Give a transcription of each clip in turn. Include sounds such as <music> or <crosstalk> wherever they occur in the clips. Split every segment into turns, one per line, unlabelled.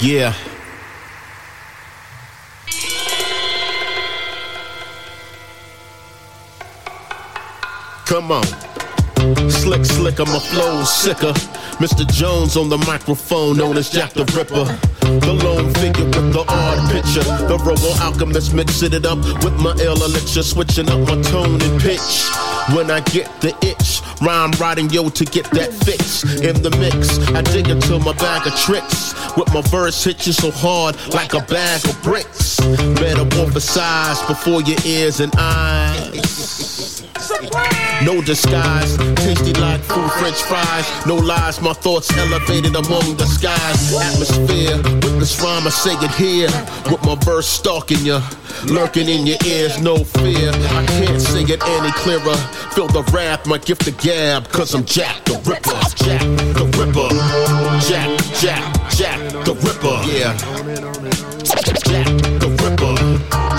Yeah. Come on. Slick, slick, I'm a flow sicker. Mr. Jones on the microphone, known as Jack the Ripper. The lone figure with the odd picture. The robo alchemist mixing it up with my ill elixir, switching up my tone and pitch. When I get the itch, rhyme writing yo to get that fix. In the mix, I dig into my bag of tricks. With my verse hit you so hard, like a bag of bricks. Metamorphosize before your ears and eyes. No disguise, tasty like food, french fries. No lies, my thoughts elevated among the skies. Atmosphere, with this rhyme, I say it here. With my verse stalking ya, lurking in your ears, no fear. I can't say it any clearer. Feel the wrath, my gift to gab, cause I'm Jack the Ripper. Jack the Ripper. Jack, Jack, Jack the Ripper. Yeah.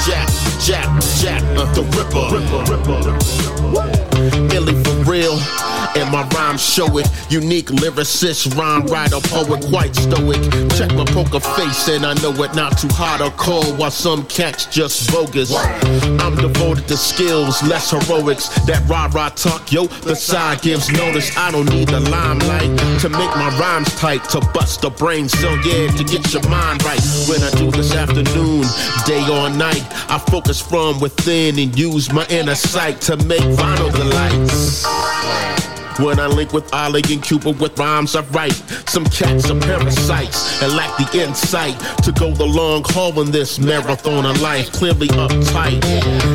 Jack. Jack, Jack, uh, the Ripper. Ripper, Ripper. Illy for real. And my rhymes show it. Unique lyricist, rhyme writer, poet, quite stoic. Check my poker face and I know it not too hot or cold. While some cats just bogus. I'm devoted to skills, less heroics. That rah rah talk, yo, the side gives notice. I don't need the limelight to make my rhymes tight, to bust the brain cell, yeah, to get your mind right. When I do this afternoon, day or night, I focus from within and use my inner sight to make vinyl delights. When I link with Ali and Cuba with rhymes I write, some cats are parasites and lack the insight to go the long haul in this marathon of life. Clearly uptight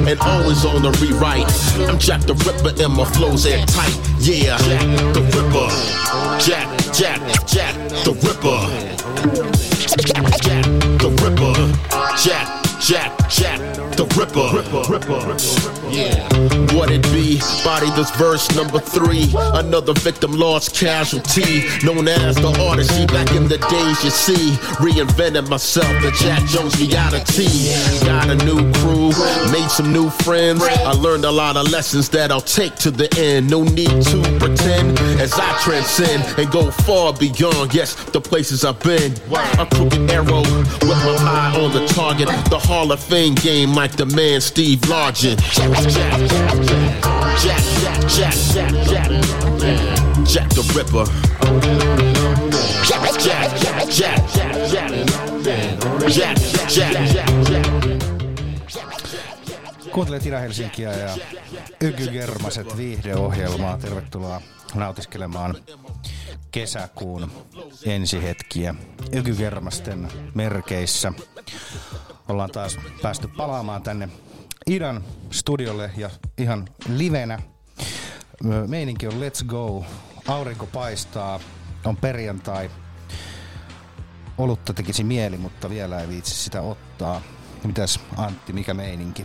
and always on the rewrite. I'm Jack the Ripper and my flows airtight. Yeah, Jack the Ripper. Jack, Jack, Jack the Ripper. Jack the Ripper. Jack, Jack, Jack the Ripper. Yeah. What it be? Body this verse number three. Another victim lost casualty. Known as the Odyssey. Back in the days, you see. Reinvented myself, the Jack Jones reality. Got a new crew, made some new friends. I learned a lot of lessons that I'll take to the end. No need to pretend as I transcend and go far beyond, yes, the places I've been. A crooked arrow with my eye on the target. The Hall of Fame game like the man Steve Largent. Jack, Jack, Jack, Jack, Jack, Jack, Jack, the Ripper. Jack, Jack, Jack, Jack, Jack, Jack, Jack, Jack.
Kuuntelet Ida-Helsinkiä ja Ykygermaset viihdeohjelmaa. Tervetuloa nautiskelemaan kesäkuun ensihetkiä Ykygermasten merkeissä. Ollaan taas päästy palaamaan tänne Idan studiolle ja ihan livenä. Meininki on let's go. Aurinko paistaa. On perjantai. Olutta tekisi mieli, mutta vielä ei viitsi sitä ottaa. Mitäs Antti, mikä meininki?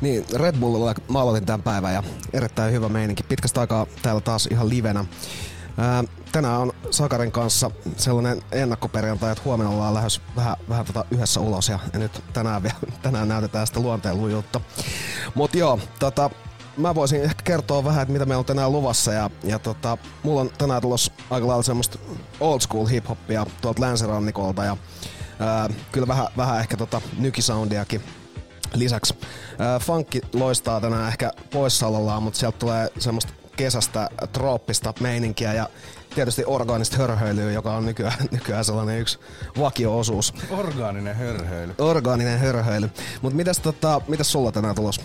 Niin, Red Bullilla mä aloitin tämän päivän ja erittäin hyvä meininki. Pitkästä aikaa täällä taas ihan livenä. Tänään on Sakarin kanssa sellainen ennakkoperjantai, että huomenna ollaan lähes vähän, vähän tota yhdessä ulos ja, nyt tänään, vielä, <laughs> tänään näytetään sitä luonteenlujuutta. Mut joo, tota, mä voisin ehkä kertoa vähän, että mitä meillä on tänään luvassa ja, ja tota, mulla on tänään tulossa aika lailla semmoista old school hip-hoppia tuolta länsirannikolta ja ää, kyllä vähän, vähän ehkä tota nykisoundiakin lisäksi. Ää, funkki loistaa tänään ehkä poissaolollaan, mutta sieltä tulee semmoista kesästä trooppista meininkiä ja tietysti orgaanista hörhöilyä, joka on nykyään, <laughs> nykyään sellainen yksi vakio-osuus.
Orgaaninen hörhöily.
Orgaaninen hörhöily. Mutta mitäs, tota, mitäs sulla tänään tulos?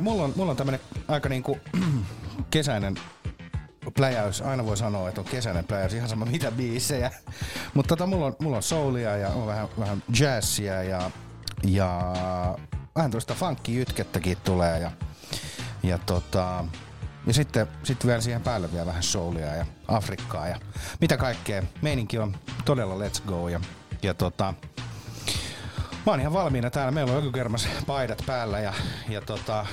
Mulla on, mulla on tämmönen aika niinku <clears throat> kesäinen pläjäys. Aina voi sanoa, että on kesäinen pläjäys, ihan sama mitä biisejä. <laughs> Mutta tota, mulla, on, mulla on soulia ja on vähän, vähän jazzia ja, ja vähän tuosta funkki-jytkettäkin tulee. Ja, ja tota, ja sitten sit vielä siihen päälle vielä vähän soulia ja Afrikkaa ja mitä kaikkea. Meininki on todella let's go ja, ja tota, mä oon ihan valmiina täällä. Meillä on joku paidat päällä ja, ja tota,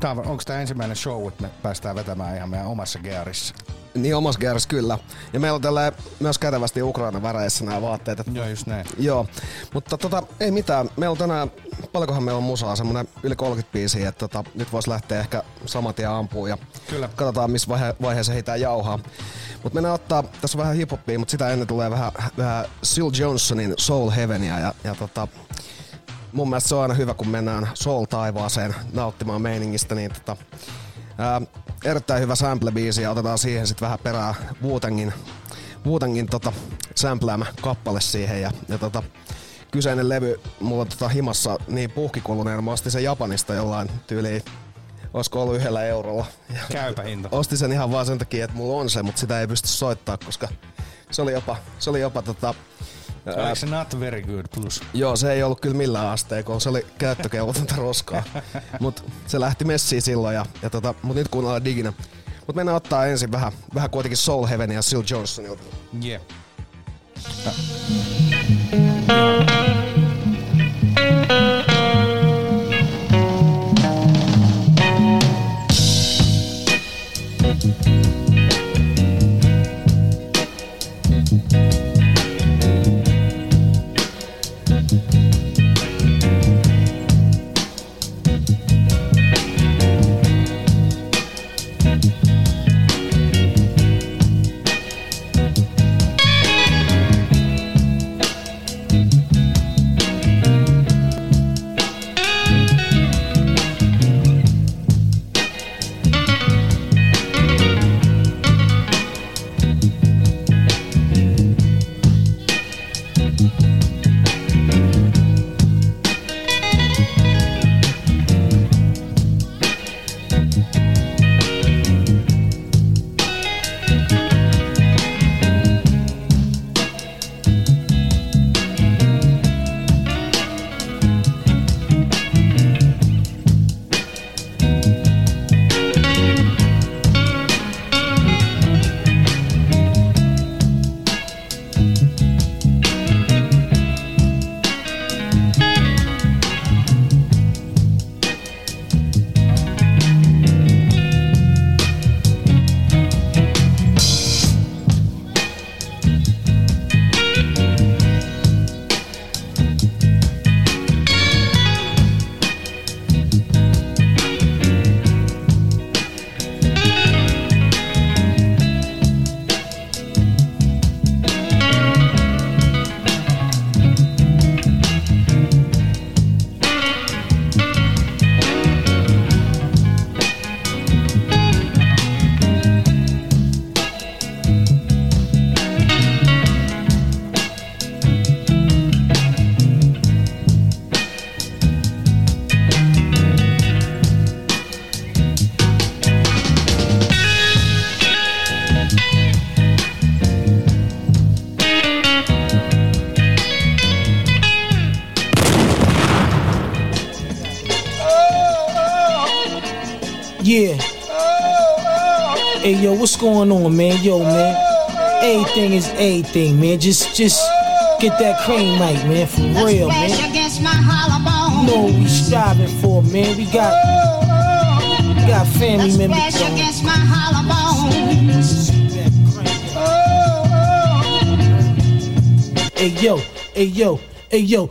tää on, onko tämä ensimmäinen show, että me päästään vetämään ihan meidän omassa gearissa?
Niin omassa gearissa kyllä. Ja meillä on tällä myös kätevästi Ukraina väreissä nämä vaatteet.
Joo, just näin.
Joo, mutta tota, ei mitään. Meillä on tänään paljonkohan meillä on musaa, semmonen yli 30 biisiä, että tota, nyt vois lähteä ehkä saman tien ampuun ja
Kyllä.
katsotaan missä vaihe- vaiheessa heitä jauhaa. Mutta mennään ottaa, tässä on vähän hiphoppia, mutta sitä ennen tulee vähän, vähän Syl Johnsonin Soul Heavenia ja, ja tota, mun mielestä se on aina hyvä, kun mennään Soul taivaaseen nauttimaan meiningistä, niin tota, ää, erittäin hyvä sample-biisi ja otetaan siihen sitten vähän perää Wu-Tangin, Wu-Tangin tota, sampleämä kappale siihen ja, ja tota, kyseinen levy mulla on tota himassa niin puhkikuluneena, mä ostin sen Japanista jollain tyyliin, olisiko ollut yhdellä eurolla. Ja
Käypä hinta.
ostin sen ihan vaan sen takia, että mulla on se, mutta sitä ei pysty soittaa, koska se oli jopa, se oli jopa tota,
Oliko se not very good plus?
Joo, se ei ollut kyllä millään asteikolla, se oli käyttökelvotonta <laughs> roskaa. Mut se lähti messiin silloin, ja, ja tota, mut nyt kuunnellaan diginä. Mut mennään ottaa ensin vähän, vähän kuitenkin Soul Heaven ja Syl Johnsonilta.
Yeah.
Yeah. Going on, man? Yo, man. Everything is everything, man. Just just get that cream mic, man, for real, man.
against my hollow bone.
You know what we striving for, man. We got we got family members
Splash
on.
against my hollow bone.
Hey yo, hey yo, hey yo,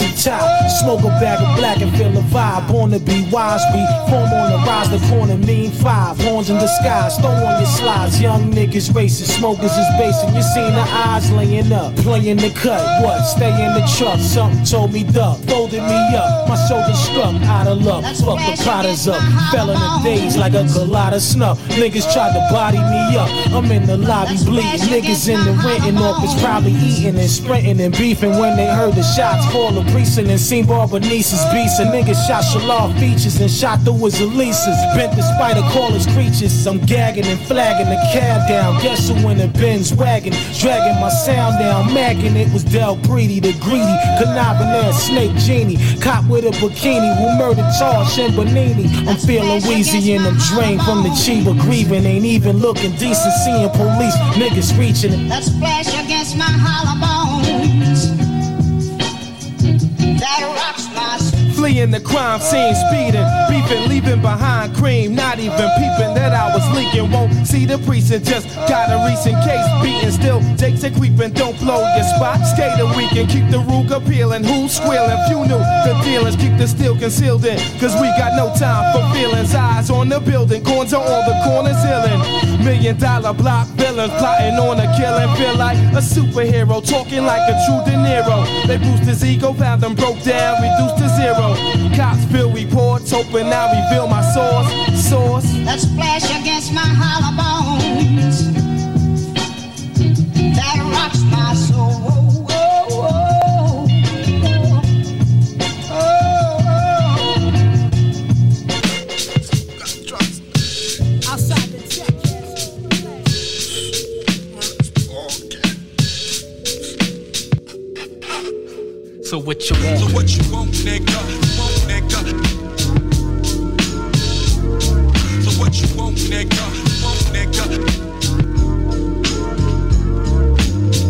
high top. Smoke a bag of black and feel a vibe. Born to be wise, we form on the rise, the corner mean five. Horns in the skies, throw on your slides. Young niggas racing, smokers is basing. You seen the eyes laying up, playing the cut. What? Stay in the truck. Something told me duck, folded me up. My shoulders struck, out of luck. Fuck the potters up. Fell in the days like a colada snuff. Niggas tried to body me up. I'm in the lobby bleeding. Niggas in the renting office probably eating and sprinting and beefing when they heard the shots fall precinct and seen Barbanice's beast. A nigga shot Shalal features and shot through his Elises. Bent the spider callers creatures. I'm gagging and flagging the cab down. Guess who in the Benz wagon? Dragging my sound down. Magging it was Del Breedy, the greedy. Conniving ass snake genie. Cop with a bikini who murdered Charles and Bonini. I'm feeling wheezy and I'm drained from the Chiba grieving. Ain't even looking decent. Seeing police niggas reaching it.
That splash against my hollow bones.
Fleeing the crime scene, speeding, beefing, leaving behind cream. Not even peeping that I was leaking. Won't see the precinct, just got a recent case beating. Still, Jake's a creeping, don't blow your spot. Skater weekend, keep the Ruger peeling. Who's squealing? Few knew the dealers keep the steel concealed in. Cause we got no time for feelings. Eyes on the building, corns on all the corners healing. Million dollar block villains plotting on a killing. Feel like a superhero, talking like a true De Niro. They boost his ego, found them broke down, reduced to zero. Cops fill reports, hoping I reveal my source. Source.
The splash against my hollow bones. That rocks my soul.
Outside the
So what you want?
So what you? Want, nigga? What you want, nigga? Want, nigga?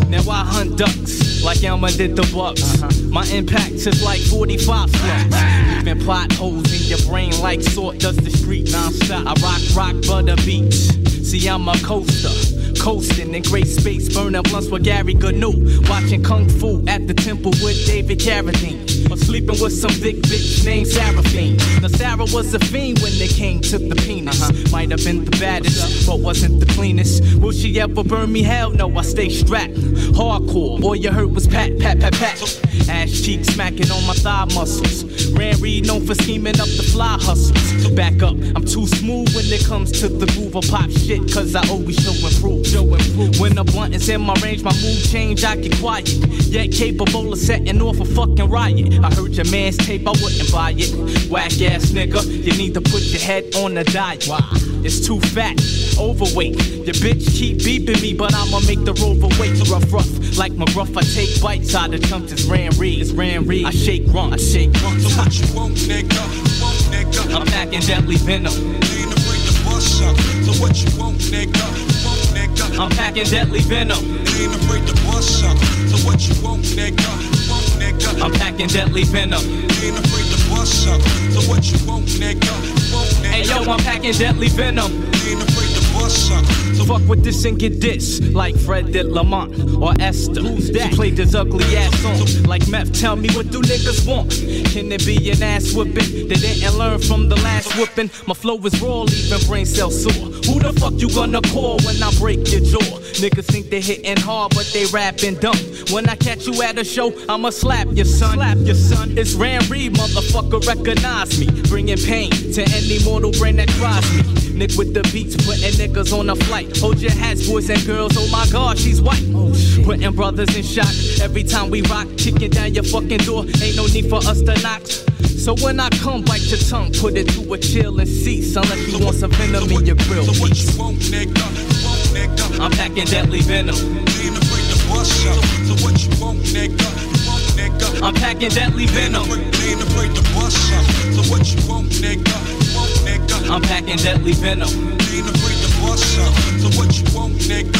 Now I hunt ducks like Elmer did the bucks. Uh-huh. My impacts is like 45 slugs. Leaving plot holes in your brain like sort does the street non-stop. I rock, rock, butter beats. See, I'm a coaster. Coasting in great space, burning blunts with Gary Gnu. Watching Kung Fu at the temple with David Carradine. Or sleeping with some big bitch named Seraphine. Now, Sarah was a fiend when it came to the penis. Uh-huh. Might have been the baddest, but wasn't the cleanest. Will she ever burn me? Hell no, I stay strapped. Hardcore, all you heard was pat, pat, pat, pat. Ass cheeks smacking on my thigh muscles. Ran Reed known for scheming up the fly hustles. Back up, I'm too smooth when it comes to the groove of pop shit, cause I always show improve. Show improve. When the blunt is in my range, my mood change, I get quiet. Yet capable of setting off a fucking riot. I heard your man's tape, I wouldn't buy it. Whack ass nigga, you need to put your head on the diet. Why? It's too fat, overweight. Your bitch keep beeping me, but I'ma make the rover wait. Rough, rough, like McGruff, I take bites out of chunks. It's Ran Reed, it's Ran Reed. I shake rum, I shake rum.
So what you want, nigga? Want, nigga?
I'm packing deadly venom.
Afraid to bust up. So what you want, nigga? Want, nigga?
I'm packing deadly venom.
Ain't afraid to bust up. So what you want, nigga? Nigga?
I'm packing deadly venom.
Ain't afraid to bust up. So what you want, nigga? Want, nigga?
Hey yo, I'm packing deadly venom.
Ain't afraid
So fuck with this and get this, like Fred did Lamont or Esther. Who's that? She played this ugly ass song. Like meth, tell me what do niggas want? Can it be an ass whipping? They didn't learn from the last whipping. My flow is raw, leaving brain cells sore. Who the fuck you gonna call when I break your jaw? Niggas think they hitting hard, but they rapping dumb. When I catch you at a show, I'ma slap your son. Slap your son. It's Ran Reed, motherfucker, recognize me. Bringing pain to any mortal brain that tries me. Nick with the beats, putting niggas on a flight. Hold your hats, boys and girls. Oh my god, she's white. Putting brothers in shock every time we rock. Kicking down your fucking door. Ain't no need for us to knock. So when I come, bite your tongue, put it to a chill and cease. Unless you want some venom in your grill.
So what you want, nigga? Want, nigga?
I'm packing deadly venom.
Ain't afraid to bust up. So what you want, nigga?
I'm packing deadly venom.
Afraid to bust up. So what you want, nigga? Nigga?
I'm packing deadly venom.
Ain't afraid to bust up. So what you want, nigga?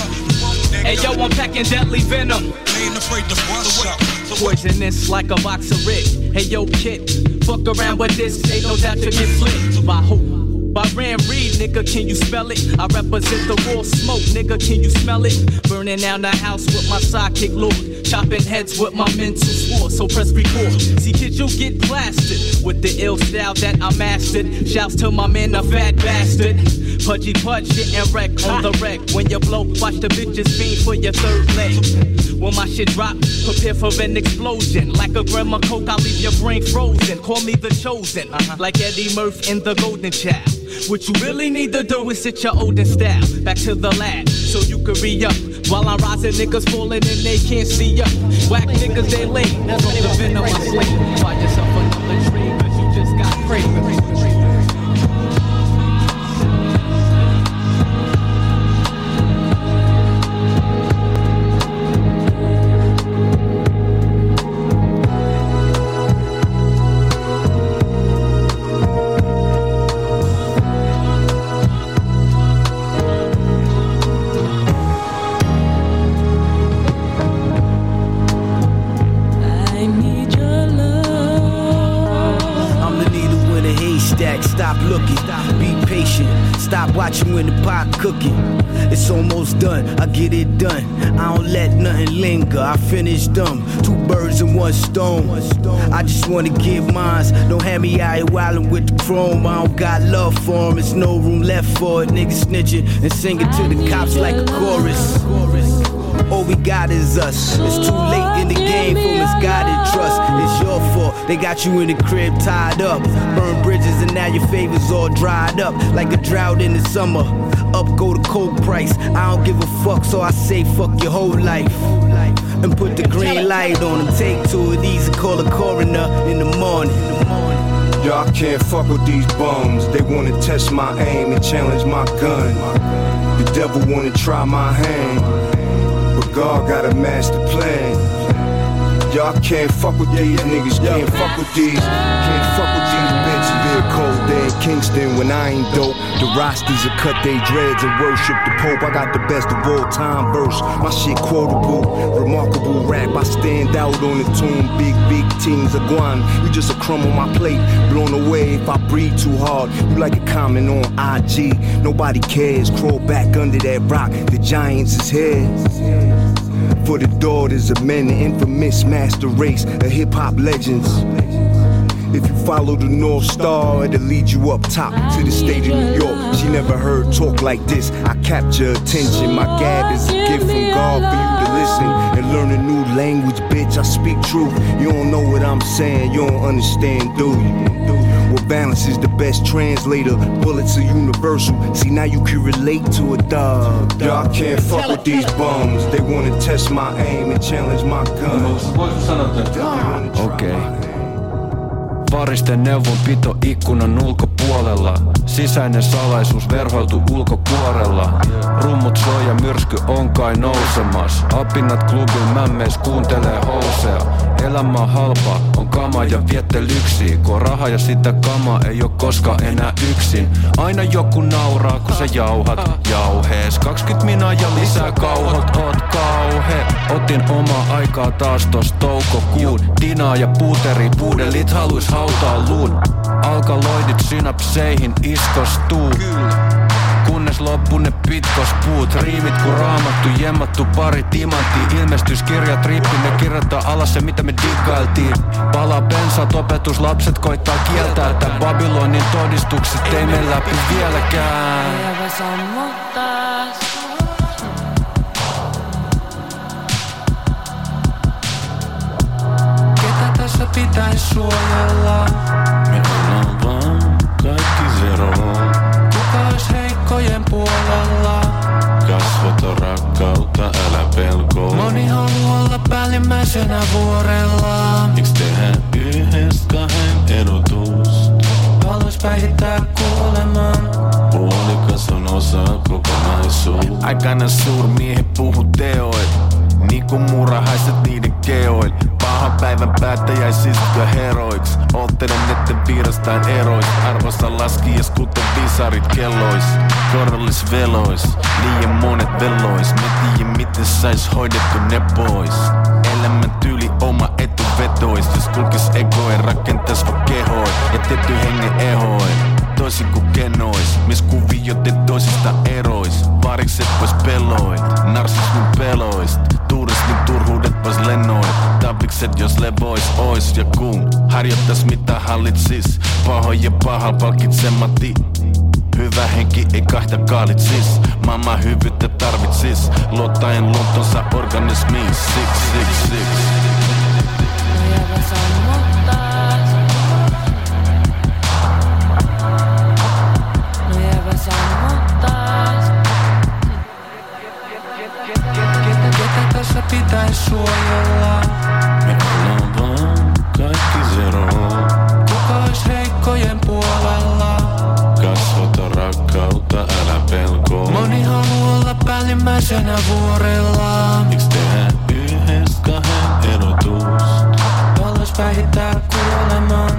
Want, nigga?
Hey yo, I'm packing deadly venom.
Ain't afraid to bust up. So
Poisonous like a box of red. Hey yo, kid, fuck around with this. Ain't no doubt you get flipped. By who? By Ran Reed, nigga, can you spell it? I represent the raw smoke, nigga, can you smell it? Burning down the house with my sidekick lord. Chopping heads with my mental sword, so press record. See, kids, you'll get blasted with the ill style that I mastered. Shouts to my man, a fat bastard. Pudgy pudge, getting wreck on the wreck. When you blow, watch the bitches fiend for your third leg. When my shit drop, prepare for an explosion. Like a grandma coke, I'll leave your brain frozen. Call me the chosen, uh-huh. like Eddie Murphy in the Golden Child. What you really need to do is sit your olden style back to the lab so you can re up. While I'm rising, niggas falling and they can't see up. Whack niggas, they late. From the venom I sleep. Find yourself another tree, cause you just got crazy.
Stop watching when the pot cooking. It's almost done. I get it done. I don't let nothing linger. I finish them. Two birds in one stone. I just wanna give mines. Don't have me out here wildin' with the chrome. I don't got love for for 'em. It's no room left for it. Niggas snitching and singing to the cops like a chorus. All we got is us. It's too late in the game for misguided trust. It's your fault. They got you in the crib tied up. Burn bridges and now your favors all dried up like a drought in the summer. Up go the coke price. I don't give a fuck, so I say fuck your whole life. And put the green light on them. Take two of these and call a coroner in the morning.
Y'all can't fuck with these bums. They wanna test my aim and challenge my gun. The devil wanna try my hand, but God got a master plan. Y'all can't fuck with these niggas, can't fuck with these, can't fuck with these bitches. Be cold day in Kingston when I ain't dope. The rosters are cut they dreads and worship the Pope. I got the best of all time verse. My shit quotable, remarkable rap. I stand out on the tune. Big, big teams are gone. You just a crumb on my plate, blown away if I breathe too hard. You like a comment on IG. Nobody cares. Crawl back under that rock. The Giants is here. For the daughters of men, the infamous master race of hip hop legends. If you follow the North Star, it'll lead you up top to the state of New York. She never heard talk like this. I capture attention. My gab is a gift from God for you to listen and learn a new language, bitch. I speak truth. You don't know what I'm saying, you don't understand, do you? Well, balance is the best translator. Bullets are universal. See, now you can relate to a dog. Y'all can't fuck with these bums. They wanna test my aim and challenge my guns.
Okei. Varisten neuvonpito ikkunan ulkopuolella. Sisäinen salaisuus verhoiltu ulkokuorella. Rummut soi ja myrsky on kai nousemas. Apinnat klubin mämmeis kuuntelee housea. Elämä halpa, on kama ja viettelyksi. Kun on raha ja sitä kama ei oo koska enää yksin. Aina joku nauraa kun sä jauhat jauhees. 20 minaa ja lisää kauhot, oot kauhe. Otin omaa aikaa taas tos toukokuun. Dinaa ja puuteri, puudelit haluis hautaa luun. Alkaloidit synapseihin iskostuu. Kunnes loppu ne pitkospuut Riimit kun raamattu, jemmattu pari timantti Ilmestyskirjat rippi, ne kirjoittaa alas se mitä me diggailtiin. Palaa pensat, opetuslapset koittaa kieltää. Tää Babylonin todistukset ei me läpi vieläkään.
Päivä.
Ketä tässä pitäis suojella? Me ollaan vaan kaikki zero puolella? Kasvata rakkautta, älä pelkoa Moni haluaa olla päällimmäisenä vuorella. Miks tehdä yhdessä kahden erotus? Haluais päihittää kuoleman Puolikas on osa kokonaisuus Aikana suurmiehet puhu teoit Niinku murahaiset niiden keoil Pahan päivän päättäjäisistyä heroiksi? Oottelen netten piirastain erois. Arvossa laskies kuten visarit kellois. Korollis velois Liian monet velois Me tiiä miten sais hoidettu ne pois. Elämän tyyli oma etu vetois. Jos kulkis egoin rakentais vaan kehoin. Ja tietty hengen ehoin Toisin kuin kenois. Mies kuviot et toisista erois. Varikset pois peloit Narsismin peloist. Turismin turhuudet pois lennoin Tapikset jos levois ois. Ja kun Harjoittais mitä hallitsis? Pahoin ja pahal palkitsemati. Hyvä henki ei kahta kaalitsis. Maailman hyvyyttä tarvitsis. Luottaen luontonsa organismiin. Six, six, six pitäis suojella? Me ollaan kaikki zero. Kuka ois heikkojen puolella? Kasvata rakkautta, älä pelkoa. Moni haluaa olla päällimmäisenä vuorella. Miks tehdä yhdessä kahden erotus? Haluais päihittää kuoleman.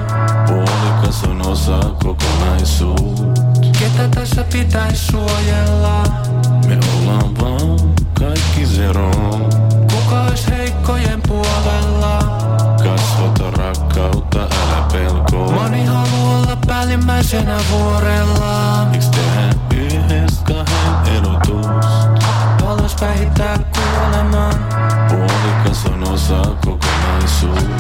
Puolikas on osa kokonaisuutta. Ketä tässä pitäis suojella? Me ollaan vaan kaikki zero. ensimmäisenä vuorella. Miks tehdään yhdessä kahden erotus? Palus päihittää kuolemaa Puolikas on osa
kokonaisuus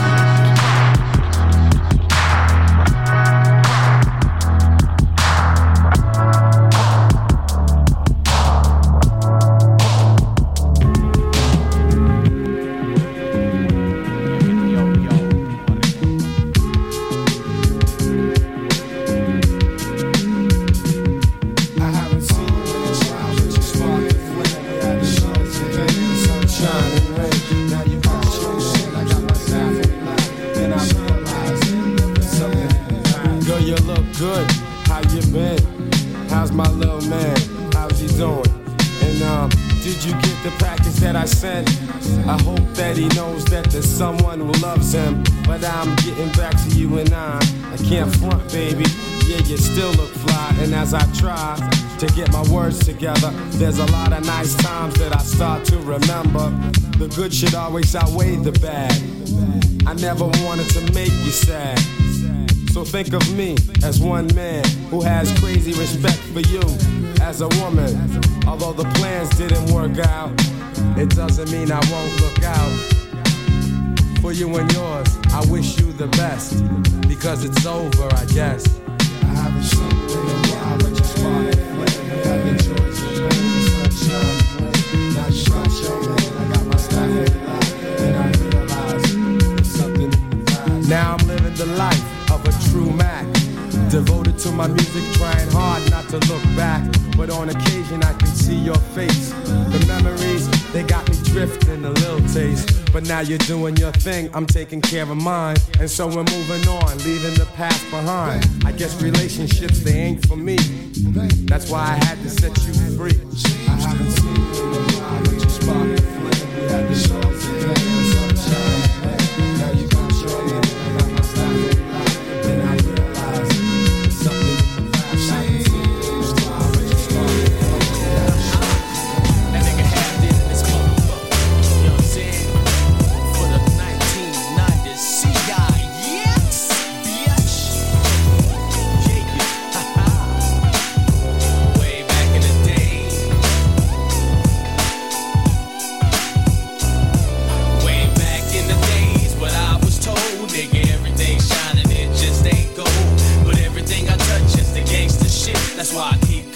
always outweigh the bad. I never wanted to make you sad. So think of me as one man who has crazy respect for you as a woman. Although the plans didn't work out, it doesn't mean I won't look out. For you and yours, I wish you the best. Because it's over, I guess.
I haven't in a while, now
you're doing your thing, I'm taking care of mine. And so we're moving on, leaving the past behind. I guess relationships, they ain't for me. That's why I had to set you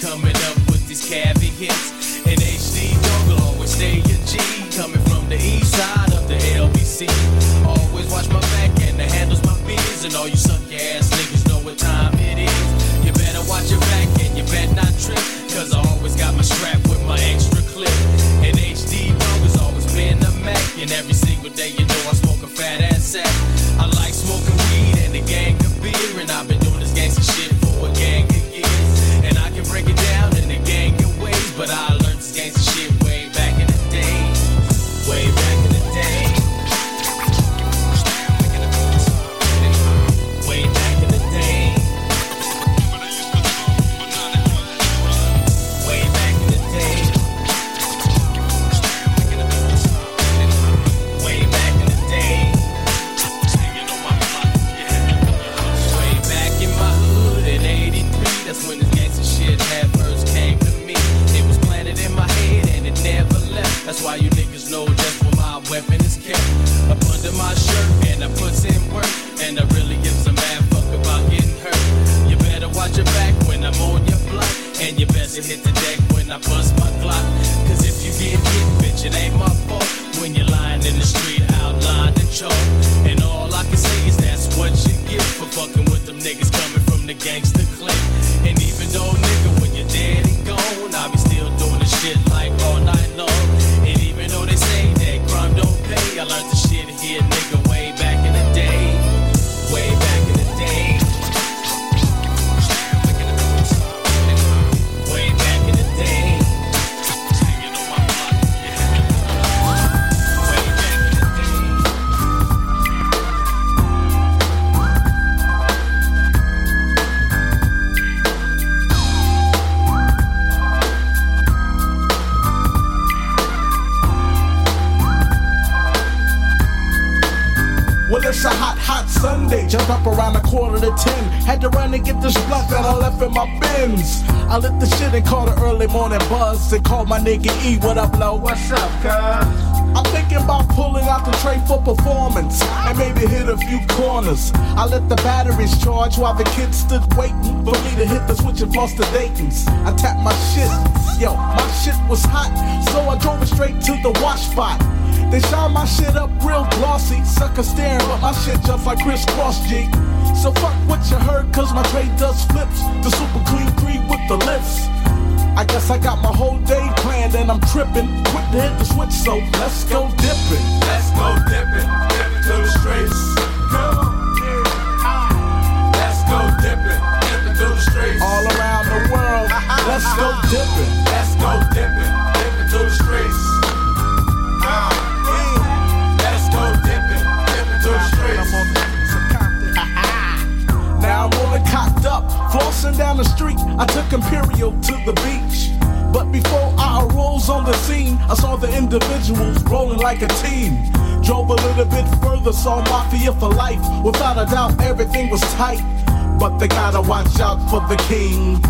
coming up with these caveats. My nigga
E. What up, low? What's up, cuz? I'm thinking about pulling out the tray for performance and maybe hit a few corners. I let the batteries charge while the kids stood waiting for me to hit the switch and floss the Dayton's. I tapped my shit, yo, my shit was hot, so I drove it straight to the wash spot. They shine my shit up real glossy, sucker staring, but my shit just like Chris Cross G. So fuck what you heard, cause my tray does flips. The super clean three with the lifts. I guess I got my whole day planned and I'm tripping. Quick to hit the switch, so let's go dipping.
Let's go dipping, dipping to the streets. Come on. Let's go dipping, dipping to the streets.
All around the world, let's go dipping.
Let's go dipping, dipping to the streets.
Flossing down the street. I took Imperial to the beach. But before I arose on the scene, I saw the individuals rolling like a team. Drove a little bit further, saw Mafia for life. Without a doubt, everything was tight. But they gotta watch out for the king.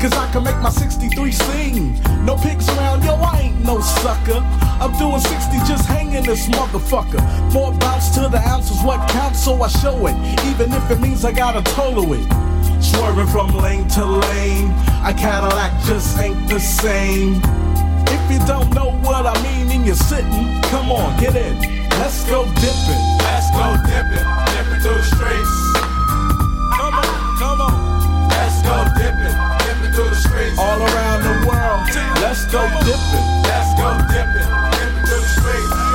Cause I can make my 63 sing. No pigs around, yo, I ain't no sucker. I'm doing 60 just hanging this motherfucker. More bounce to the ounce is what counts, so I show it. Even if it means I gotta total it. Swerving from lane to lane. A Cadillac just ain't the same. If you don't know what I mean and you're sitting, come on, get in. Let's go dipping.
Let's go dipping, dipping to the streets.
Come on, come on.
Let's go dipping, dipping to the streets.
All around the world, let's go dipping.
Let's go dipping, dipping to the streets.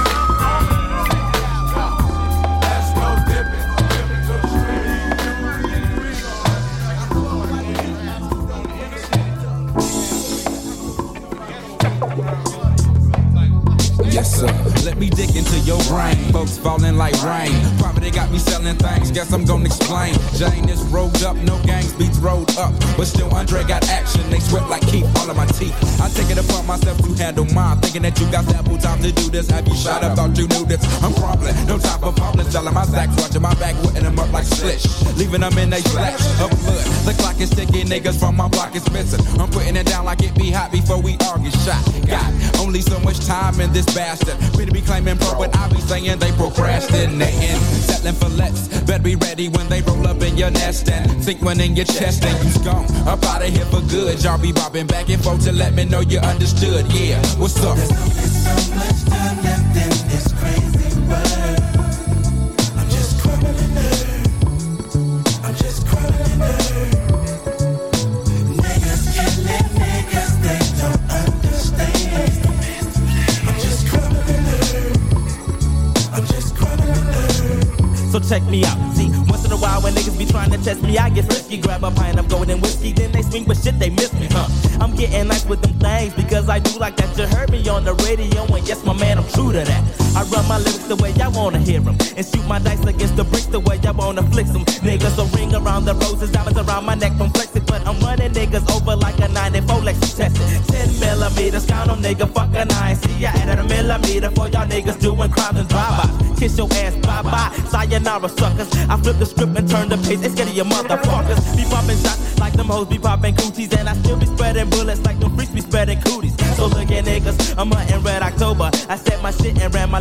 Let me dig into your brain. Folks falling like rain. Poverty got me selling things. Guess I'm gonna explain. Jane is rolled up, no gangs, beats rolled up. But still, Andre got action. They sweat like Keith, all of my teeth. I take it upon myself to handle mine. Thinking that you got ample time to do this. Have you shot up? Thought you knew this. I'm crumbling. No time for problems. Selling my sacks, watching my back, wetting them up like slish. Leaving them in a splash of blood. The clock is ticking. Niggas from my block is missing. I'm putting it down like it be hot before we all get shot. Got only so much time in this bastard. Better be claiming pro, but I be saying they procrastinating. Settling for less. Better be ready when they roll up in your nest and think one in your chest and you's gone. Up out of here for good. Y'all be bobbing back and forth to let me know you understood. Yeah, what's up?
Check me out. See, once in a while when niggas be trying to test me, I get frisky. Grab a pint of in whiskey, then they swing, but shit, they miss me, huh? I'm getting nice with them things because I do like that. You heard me on the radio, and yes, my man, I'm true to that. I run my lyrics the way I wanna hear them and shoot my dice against the bricks the way I wanna flick them. Niggas so ring around the roses, diamonds around my neck from flexing, but I'm running niggas over like a 94 Lexus tested. 10 millimeters, count them, nigga, fucking I ain't see ya added a millimeter for y'all niggas doing crimes and drive-bys. Kiss your ass, bye-bye, sayonara suckers. I flip the script and turn the page, it's of your motherfuckers. Be popping shots like them hoes be popping cooties, and I still be spreading bullets like them freaks be spreading cooties. So look at niggas, I'm hunting red October. I said my shit and ran my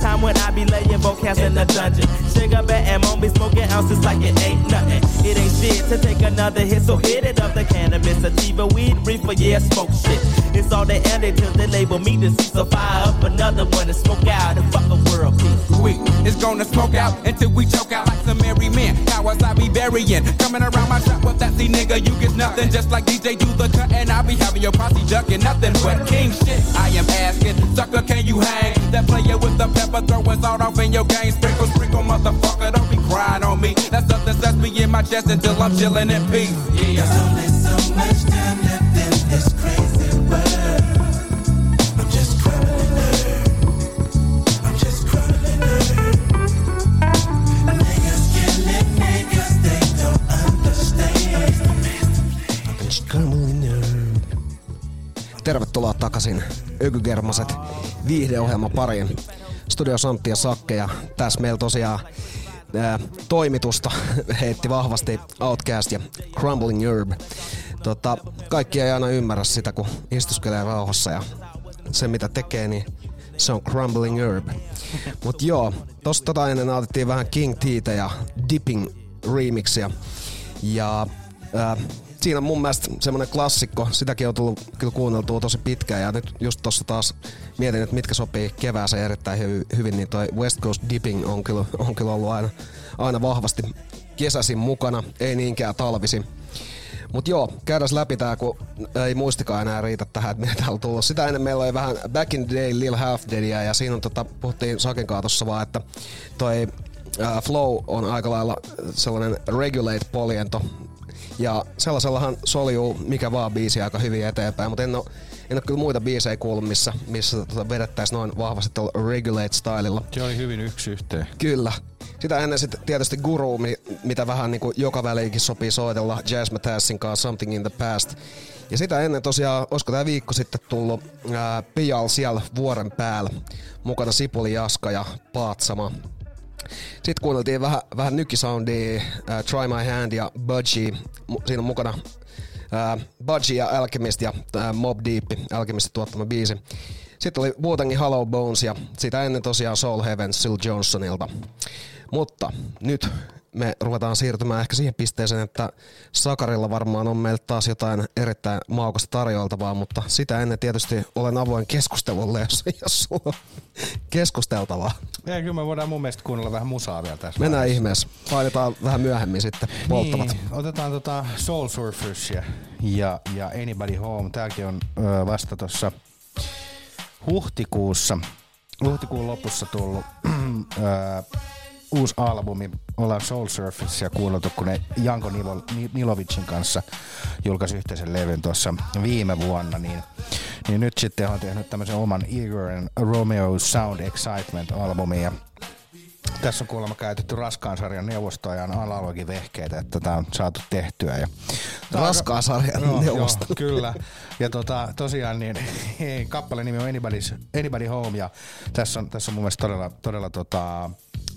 time when I be laying vocals in the dungeon, sugar bear and won't be smoking ounces like it ain't nothing. It ain't shit to take another hit, so hit it up the cannabis, sativa, weed, reefer, yeah, smoke shit. It's all they end till they label me deceased. So fire up another one and smoke out and fuck a world.
We is gonna smoke out until we choke out like some merry men. Cowards I be burying. Coming around my trap with that Z nigga, you get nothing. Just like DJ do the cut, and I be having your posse ducking nothing but king shit. I am asking, sucker, can you hang? That player with the pepper throwing salt off in your game. Sprinkle, sprinkle, motherfucker, don't be crying on me. That's something that's me in my desk until I'm chilling in peace. Yeah.
There's only so much time left in this crazy world. I'm just crumbling earth. I'm just crumbling earth. Niggas killing niggas, they don't understand.
Tervetuloa takaisin Ökygermaset viihdeohjelma pariin. Studio Santti ja Sakke ja tässä meillä tosiaan ää, toimitusta <laughs> heitti vahvasti Outcast ja Crumbling Herb. Tota, kaikki ei aina ymmärrä sitä, kun istuskelee rauhassa ja se mitä tekee, niin se on Crumbling Herb. <laughs> Mut joo, tosta tota ennen otettiin vähän King Teetä ja Dipping remixia. Ja ää, siinä on mun mielestä semmonen klassikko, sitäkin on tullut kyllä kuunneltua tosi pitkään ja nyt just tossa taas mietin, että mitkä sopii kevääseen erittäin hy- hyvin, niin toi West Coast Dipping on kyllä, on kyllä ollut aina, aina vahvasti kesäisin mukana, ei niinkään talvisin. Mut joo, käydään läpi tää, kun ei muistikaan enää riitä tähän, että mitä täällä on tullut. Sitä ennen meillä oli vähän Back in the Day Lil Half Deadia ja siinä on tota, puhuttiin Saken kaatossa vaan, että toi äh, Flow on aika lailla sellainen regulate poliento, ja sellaisellahan soljuu mikä vaan biisi aika hyvin eteenpäin, mutta en ole, en ole kyllä muita biisejä kuullut, missä, missä tota vedettäisiin noin vahvasti tuolla regulate-stylilla.
Se oli hyvin yksi yhteen.
Kyllä. Sitä ennen sitten tietysti Guru, mi- mitä vähän niin kuin joka väliinkin sopii soitella Jazz Matassin kanssa Something in the Past. Ja sitä ennen tosiaan, olisiko tämä viikko sitten tullut ää, Pijal siellä vuoren päällä. Mukana Sipuli Jaska ja Paatsama. Sitten kuunneltiin vähän, vähän nykisoundia, äh, Try My Hand ja Budgie. Siinä on mukana äh, Budgie ja Alchemist ja äh, Mob Deep, Alchemist tuottama biisi. Sitten oli Wu-Tangin Hollow Bones ja sitä ennen tosiaan Soul Heaven Syl Johnsonilta. Mutta nyt me ruvetaan siirtymään ehkä siihen pisteeseen, että Sakarilla varmaan on meille taas jotain erittäin maukasta tarjoiltavaa, mutta sitä ennen tietysti olen avoin keskustelulle, jos, jos sulla on keskusteltavaa.
Ja kyllä me voidaan mun mielestä kuunnella vähän musaa vielä tässä.
Mennään
vaiheessa.
ihmeessä. Painetaan vähän myöhemmin sitten polttavat.
Niin, otetaan tota Soul Surfersia ja, ja Anybody Home. Tääkin on ö, vasta tuossa huhtikuussa, huhtikuun lopussa tullut <clears throat> ö, uusi albumi. Ollaan Soul Surfersia kuunneltu, kun ne Janko Nilo, Ni- Nilovicin kanssa julkaisi yhteisen levyn tuossa viime vuonna, niin, niin nyt sitten on tehnyt tämmöisen oman Igor and Romeo Sound Excitement-albumin ja tässä on kuulemma käytetty raskaan sarjan neuvostoajan analogivehkeitä, että tämä on saatu tehtyä. Ja
Raskaan sarjan
Joo,
neuvosto.
Joo, kyllä. Ja tota, tosiaan niin, <laughs> kappaleen nimi on Anybody's, Anybody Home ja tässä on, tässä on mun mielestä todella, todella tota,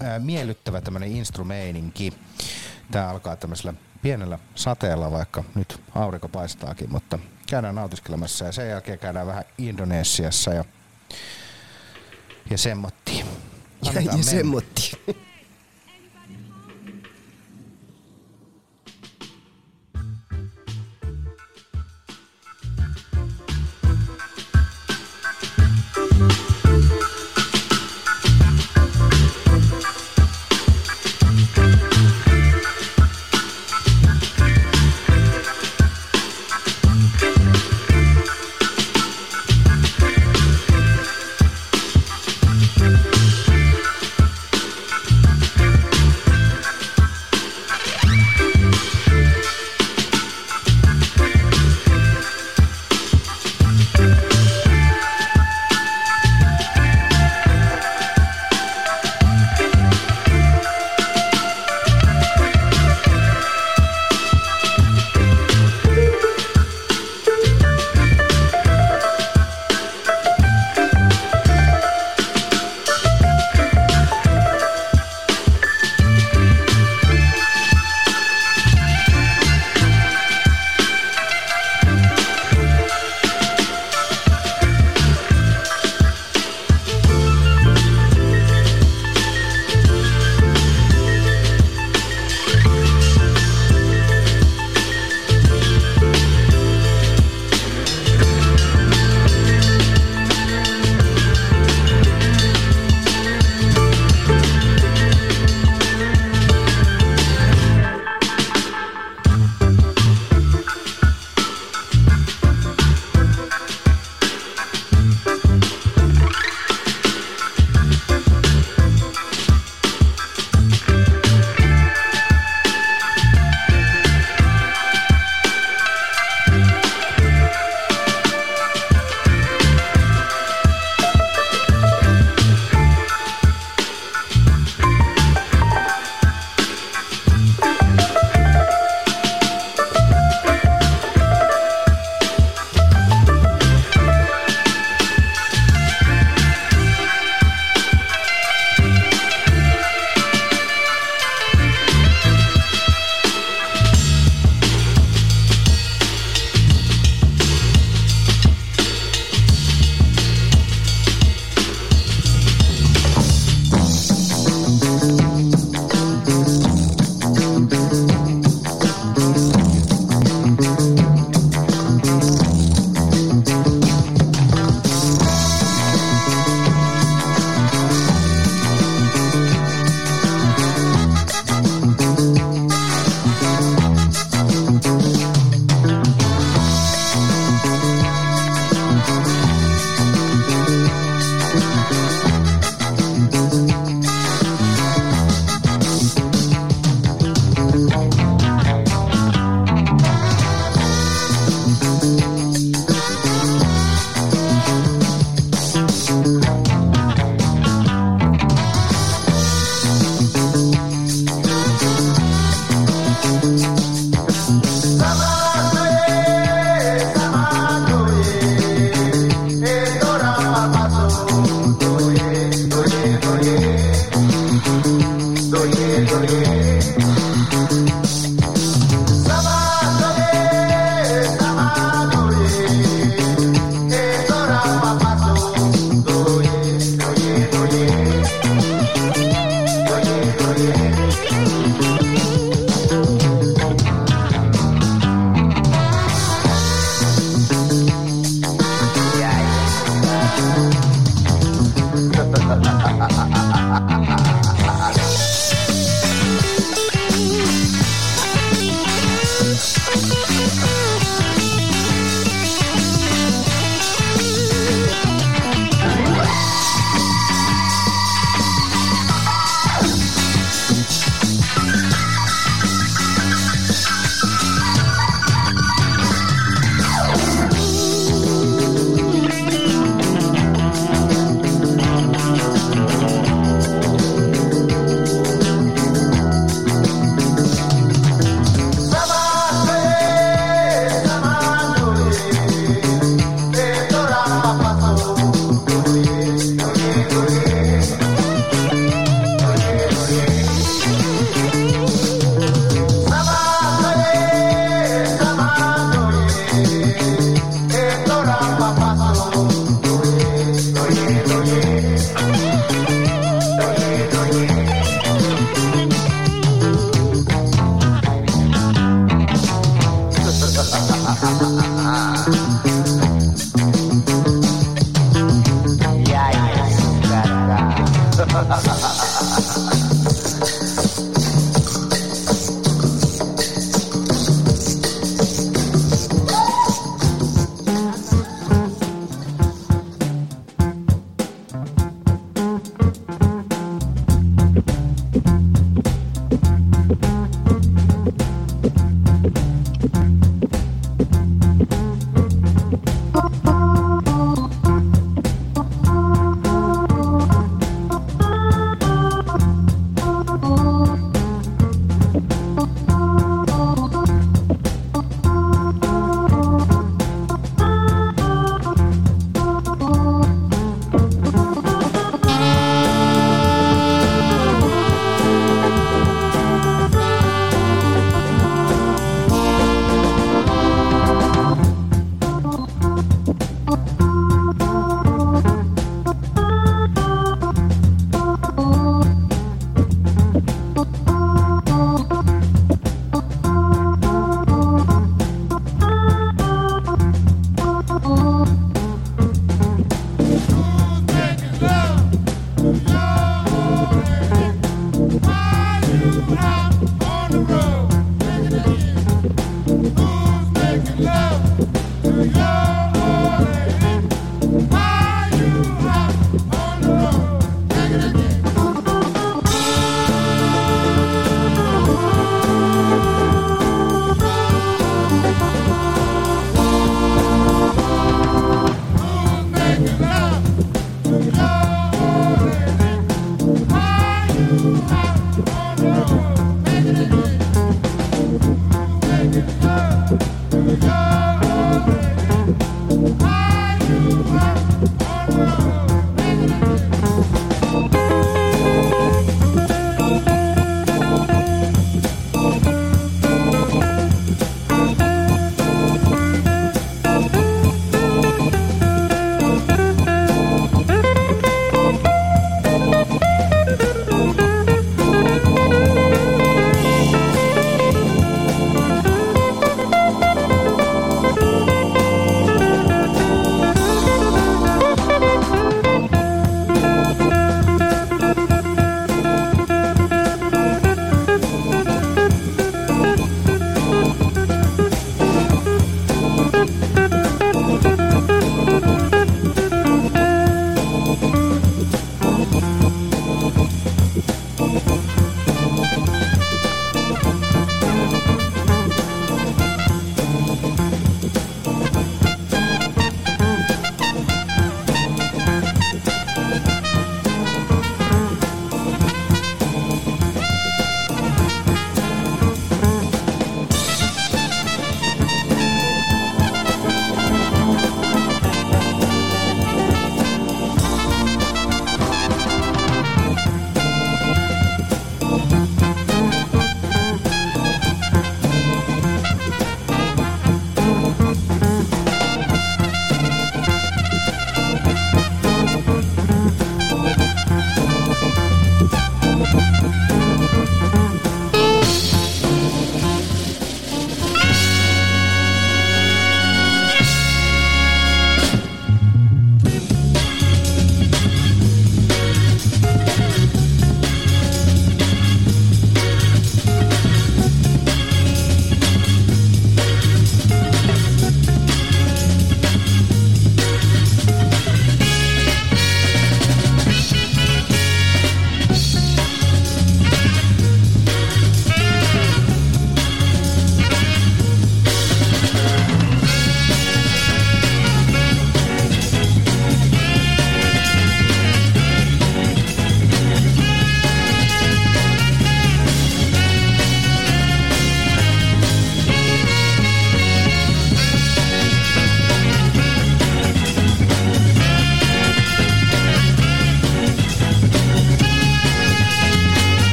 ää, miellyttävä tämmöinen instrumeininki. Tämä alkaa tämmöisellä pienellä sateella, vaikka nyt aurinko paistaakin, mutta käydään nautiskelemassa ja sen jälkeen käydään vähän Indonesiassa ja, ja semmottiin.
Ja,
Annetaan
ja
mennä.
semmotti.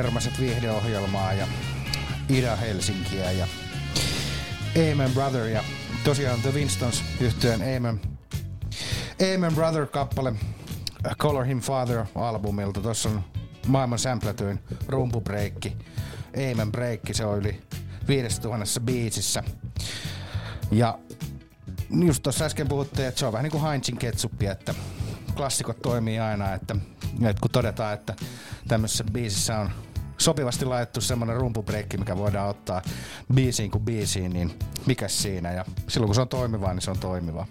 Ykygermaset viihdeohjelmaa ja Ida Helsinkiä ja Amen Brother ja tosiaan The Winstons yhtyeen Amen, Amen Brother kappale Color Him Father albumilta. Tossa on maailman samplätyin rumpubreikki. Amen breikki, se on yli 5000 biisissä. Ja just tuossa äsken puhuttiin, että se on vähän niin kuin Heinzin ketsuppi, että klassikot toimii aina, että, että kun todetaan, että tämmöisessä biisissä on sopivasti laitettu semmoinen rumpubreikki, mikä voidaan ottaa biisiin kuin biisiin, niin mikä siinä? Ja silloin kun se on toimiva, niin se on toimiva.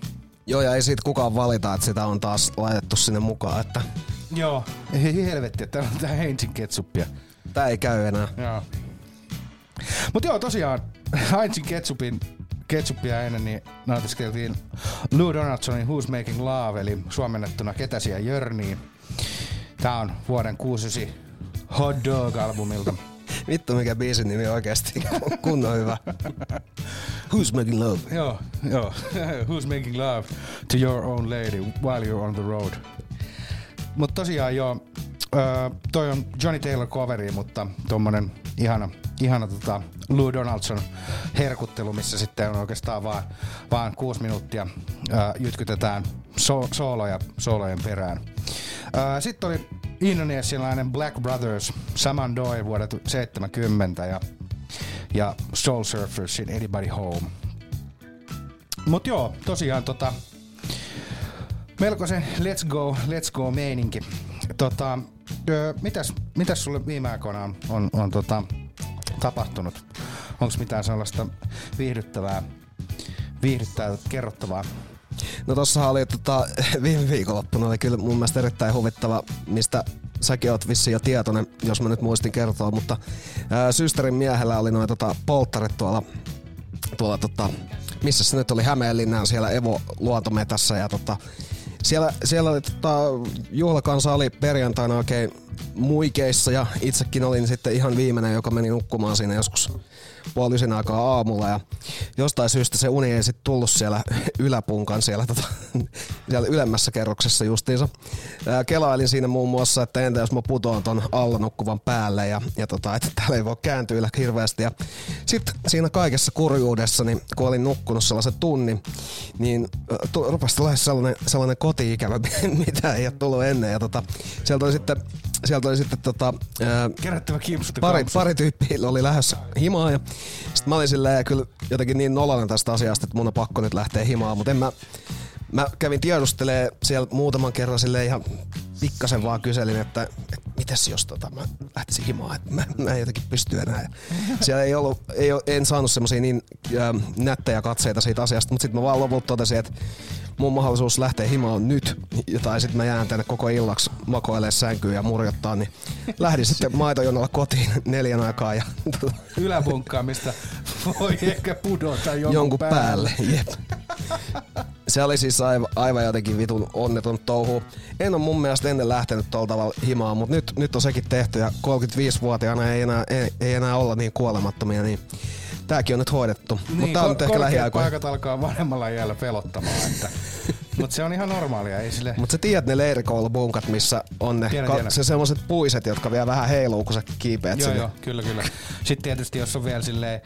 Joo, ja ei siitä kukaan valita, että sitä on taas laitettu sinne mukaan, että
Joo. Ei helvetti, että täällä on tää Heinzin ketsuppia.
tää ei käy enää.
Joo. Mut joo, tosiaan Heinzin ketsupin ketsuppia ennen, niin nautiskeltiin Lou Donaldsonin Who's Making Love, eli suomennettuna Ketäsiä Jörniin. Tää on vuoden 69 Hot Dog-albumilta. <laughs>
Vittu mikä biisin nimi oikeesti <laughs> kunnon hyvä. Who's making love?
Joo, joo. <laughs> Who's making love to your own lady while you're on the road. Mutta tosiaan joo, öö, toi on Johnny Taylor coveri, mutta tommonen ihana, ihana tota Lou Donaldson herkuttelu, missä sitten on oikeastaan vaan, vaan kuusi minuuttia öö, jytkytetään so- sooloja soolojen perään. Sitten oli indonesialainen Black Brothers, Saman Doi vuodelta 70 ja, ja Soul Surfersin Anybody Home. Mut joo, tosiaan tota, melkoisen let's go, let's go meininki. Tota, mitäs, mitäs sulle viime aikoina on, on, on tota, tapahtunut? Onko mitään sellaista viihdyttävää, viihdyttävää kerrottavaa?
No tossahan oli tota, <laughs> viime viikonloppuna oli kyllä mun mielestä erittäin huvittava, mistä säkin oot vissiin jo tietoinen, jos mä nyt muistin kertoa, mutta ää, systerin miehellä oli noin tota, polttarit tuolla, tuolla tota, missä se nyt oli Hämeenlinnan siellä Evo luontometässä ja tota, siellä, siellä oli, tota, juhlakansa oli perjantaina oikein muikeissa ja itsekin olin sitten ihan viimeinen, joka meni nukkumaan siinä joskus puolisen aikaa aamulla ja jostain syystä se uni ei sitten tullut siellä yläpunkan siellä, tota, siellä ylemmässä kerroksessa justiinsa. Ää, Kelailin siinä muun muassa, että entä jos mä putoan ton alla nukkuvan päälle ja, ja tota, että täällä ei voi kääntyä hirveästi. Ja sitten siinä kaikessa kurjuudessa, niin kun olin nukkunut sellaisen tunnin, niin tu- rupesi tulee sellainen, sellainen koti-ikävä, <laughs> mitä ei ole tullut ennen. Ja tota, sieltä oli sitten sieltä oli sitten tota, ää, pari, pari tyyppiä oli lähdössä himaan ja sitten mä olin silleen kyllä jotenkin niin nolonen tästä asiasta, että mun on pakko nyt lähteä himaan, mutta en mä, mä kävin tiedustelee siellä muutaman kerran silleen ihan pikkasen vaan kyselin, että, että mitäs jos tota, mä lähtisin himaan, että mä, mä en jotenkin pysty enää. Siellä ei ollut, ei, en saanut semmosia niin ää, nättejä katseita siitä asiasta, mutta sitten mä vaan lopulta totesin, että mun mahdollisuus lähteä himaan nyt, tai sitten mä jään tänne koko illaksi makoilee sänkyyn ja murjottaa, niin lähdin sitten maitojonolla kotiin neljän aikaa ja <laughs>
Yläpunkkaa, mistä voi ehkä pudota jonkun,
jonkun päälle. Jep. Se oli siis aivan, aivan jotenkin vitun onneton touhu. En ole mun mielestä ennen lähtenyt tuolla tavalla himaan, mutta nyt, nyt on sekin tehty ja 35-vuotiaana ei enää, ei, ei enää olla niin kuolemattomia, niin tääkin on nyt hoidettu.
Niin,
mutta tää on nyt ehkä lähiaikoina.
paikat alkaa vanhemmalla iällä pelottamaan. Että. <laughs> Mutta se on ihan normaalia, ei sille...
Mutta sä tiedät ne leirikoulubunkat, missä on ne,
Tiedän,
ka-
tiedän.
se semmoset puiset, jotka vielä vähän heiluu, kun sä kiipeät
Joo,
sinne.
joo, kyllä, kyllä. Sitten tietysti, jos on vielä silleen,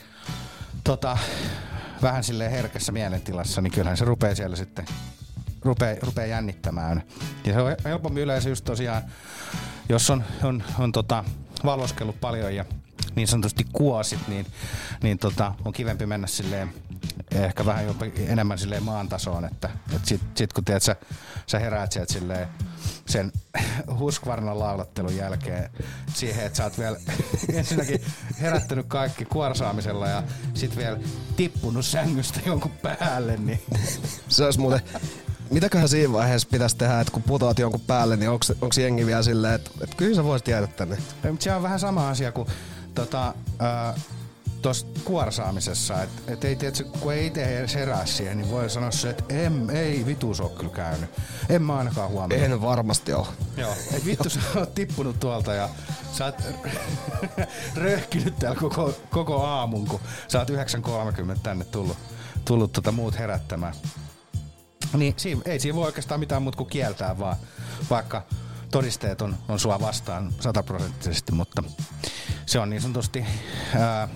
tota, vähän silleen herkässä mielentilassa, niin kyllähän se rupeaa siellä sitten rupeaa, rupeaa jännittämään. Ja se on helpommin yleensä just tosiaan, jos on, on, on tota, valoskellut paljon ja niin sanotusti kuosit, niin, niin tota, on kivempi mennä silleen ehkä vähän jopa enemmän silleen maan tasoon, että, että sit, sit kun tiedät, sä, sä heräät sieltä silleen sen <laughs> Husqvarnan laulattelun jälkeen siihen, että sä oot vielä <laughs> ensinnäkin herättänyt kaikki kuorsaamisella ja sit vielä tippunut sängystä jonkun päälle, niin
Se olisi muuten... Mitäköhän siinä vaiheessa pitäisi tehdä, että kun putoat jonkun päälle, niin onko jengi vielä silleen, että, että kyllä sä voisit jäädä tänne?
Ei, mutta se on vähän sama asia kuin tota, tuossa kuorsaamisessa, että et ei, tiedätkö, kun ei itse edes herää siihen, niin voi sanoa se, että em, ei vitus ole kyllä käynyt. En mä ainakaan huomioon.
En varmasti ole.
Joo. Et vittu sä oot tippunut tuolta ja sä oot <laughs> röhkinyt täällä koko, koko aamun, kun sä oot 9.30 tänne tullut, tullut tota muut herättämään. Niin siinä, ei siinä voi oikeastaan mitään muuta kuin kieltää vaan, vaikka todisteet on, on sua vastaan sataprosenttisesti, mutta se on niin sanotusti ää,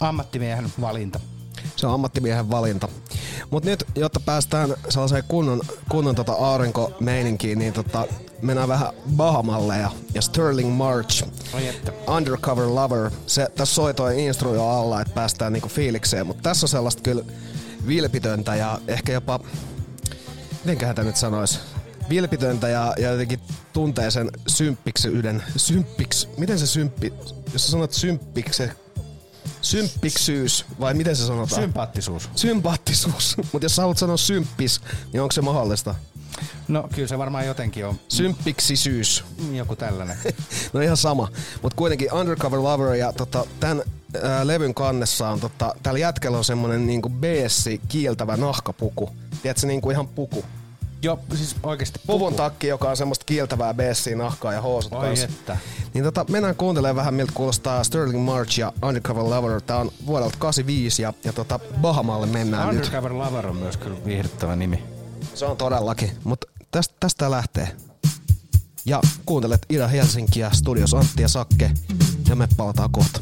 ammattimiehen valinta.
Se on ammattimiehen valinta. Mutta nyt, jotta päästään sellaiseen kunnon, kunnon tota aurinkomeininkiin, niin tota, mennään vähän Bahamalle ja, ja Sterling March. Undercover Lover. Se, tässä soi toi alla, että päästään niinku fiilikseen, mutta tässä on sellaista kyllä vilpitöntä ja ehkä jopa, mitenköhän tämä nyt sanoisi, vilpitöntä ja, ja jotenkin tuntee sen symppiksyyden. Symppiksi, miten se symppi, jos sä sanot symppiksi, symppiksyys, vai miten se sanotaan?
Sympaattisuus.
Sympaattisuus. <laughs> Mutta jos sä haluat sanoa symppis, niin onko se mahdollista?
No kyllä se varmaan jotenkin on.
Symppiksisyys.
Joku tällainen. <laughs>
no ihan sama. Mutta kuitenkin Undercover Lover ja tota, tämän ää, levyn kannessa on, tota, täällä jätkellä on semmonen niinku beessi kiiltävä nahkapuku. Tiedätkö, niinku ihan puku.
Joo, siis oikeesti
Puvun takki, joka on semmoista kiiltävää beessiä, nahkaa ja housut
Oi
kanssa.
että.
Niin tota, mennään kuuntelemaan vähän miltä kuulostaa Sterling March ja Undercover Lover. Tää on vuodelta 85 ja, ja tota, Bahamalle mennään nyt.
Undercover Lover on myös kyllä viihdyttävä nimi.
Se on todellakin, mutta tästä, tästä lähtee. Ja kuuntelet Ida Helsinkiä, studios Antti ja Sakke, ja me palataan kohta.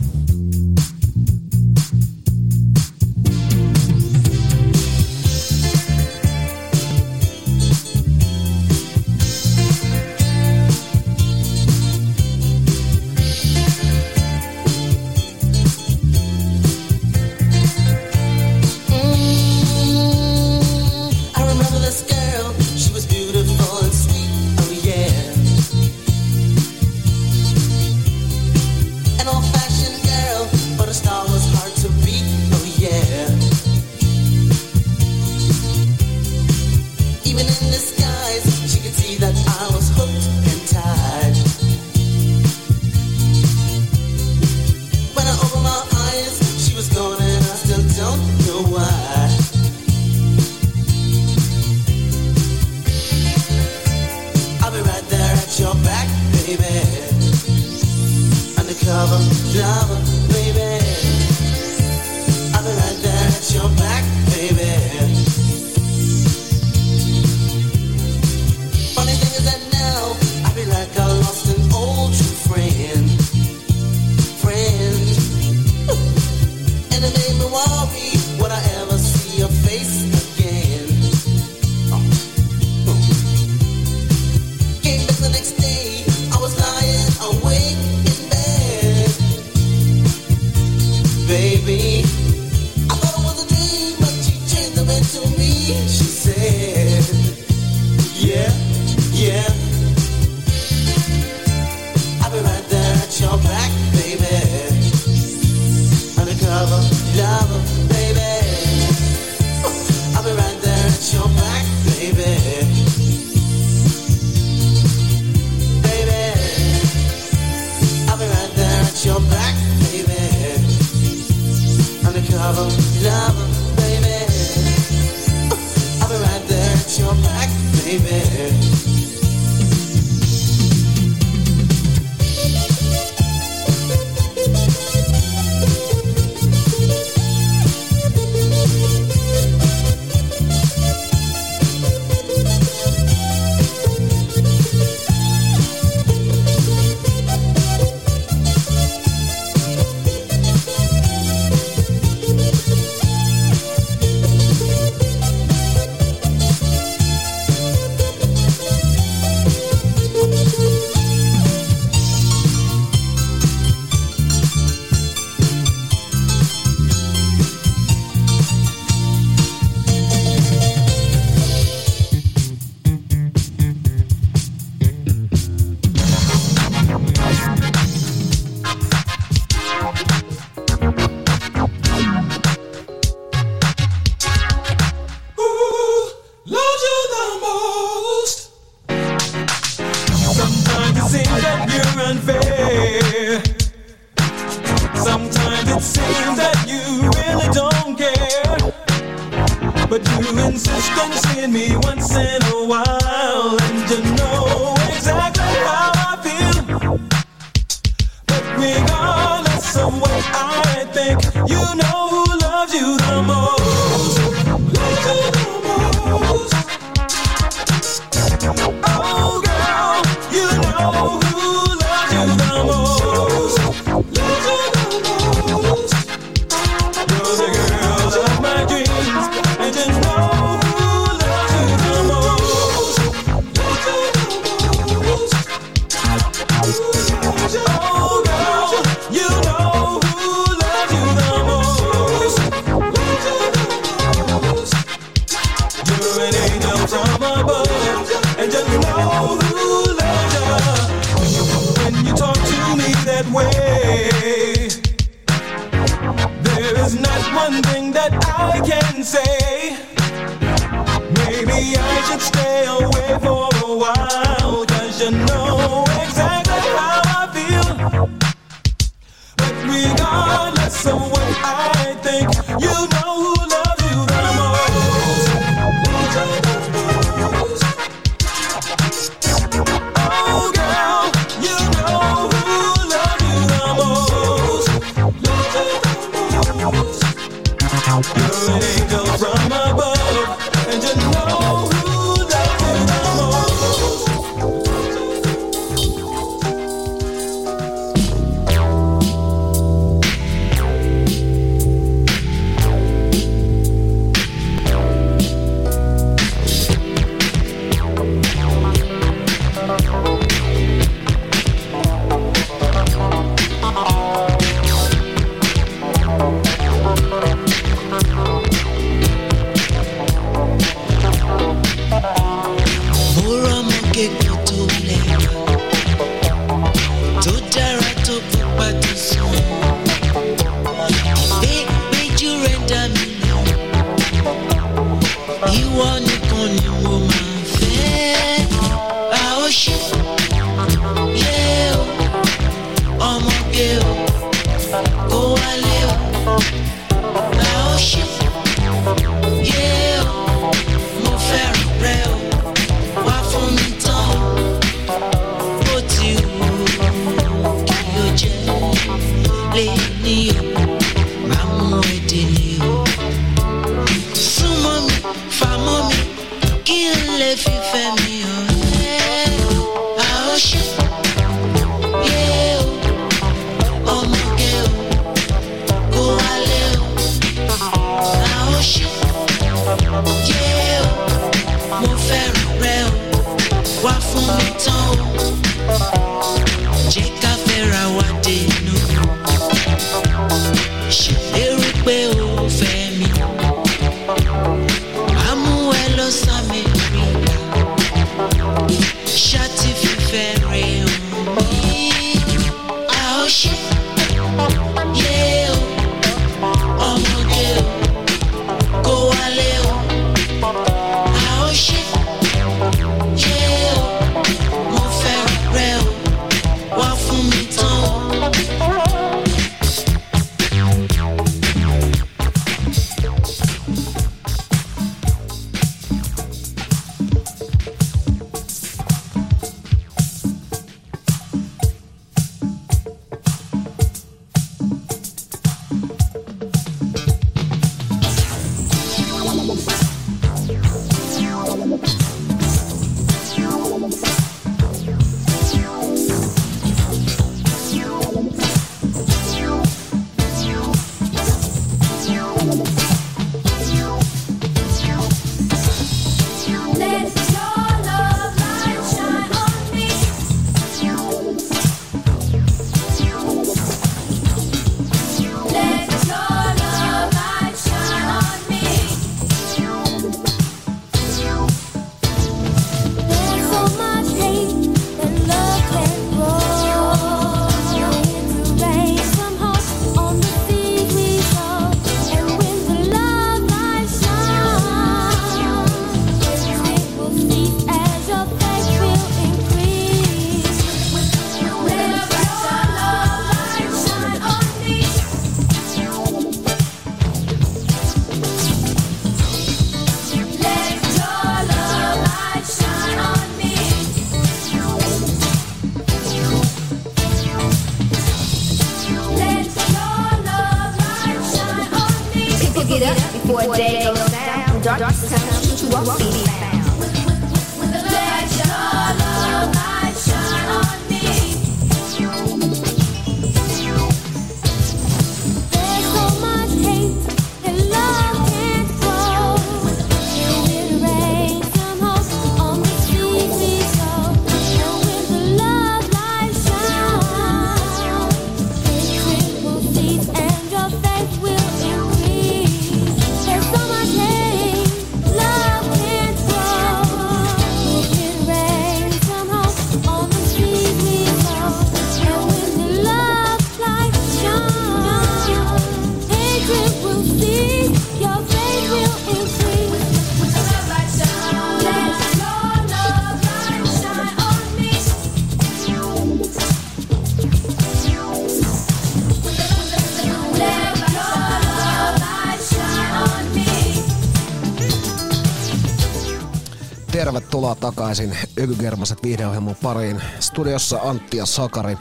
Takaisin Ökygermaset viihdeohjelman pariin. Studiossa Antti ja Sakari.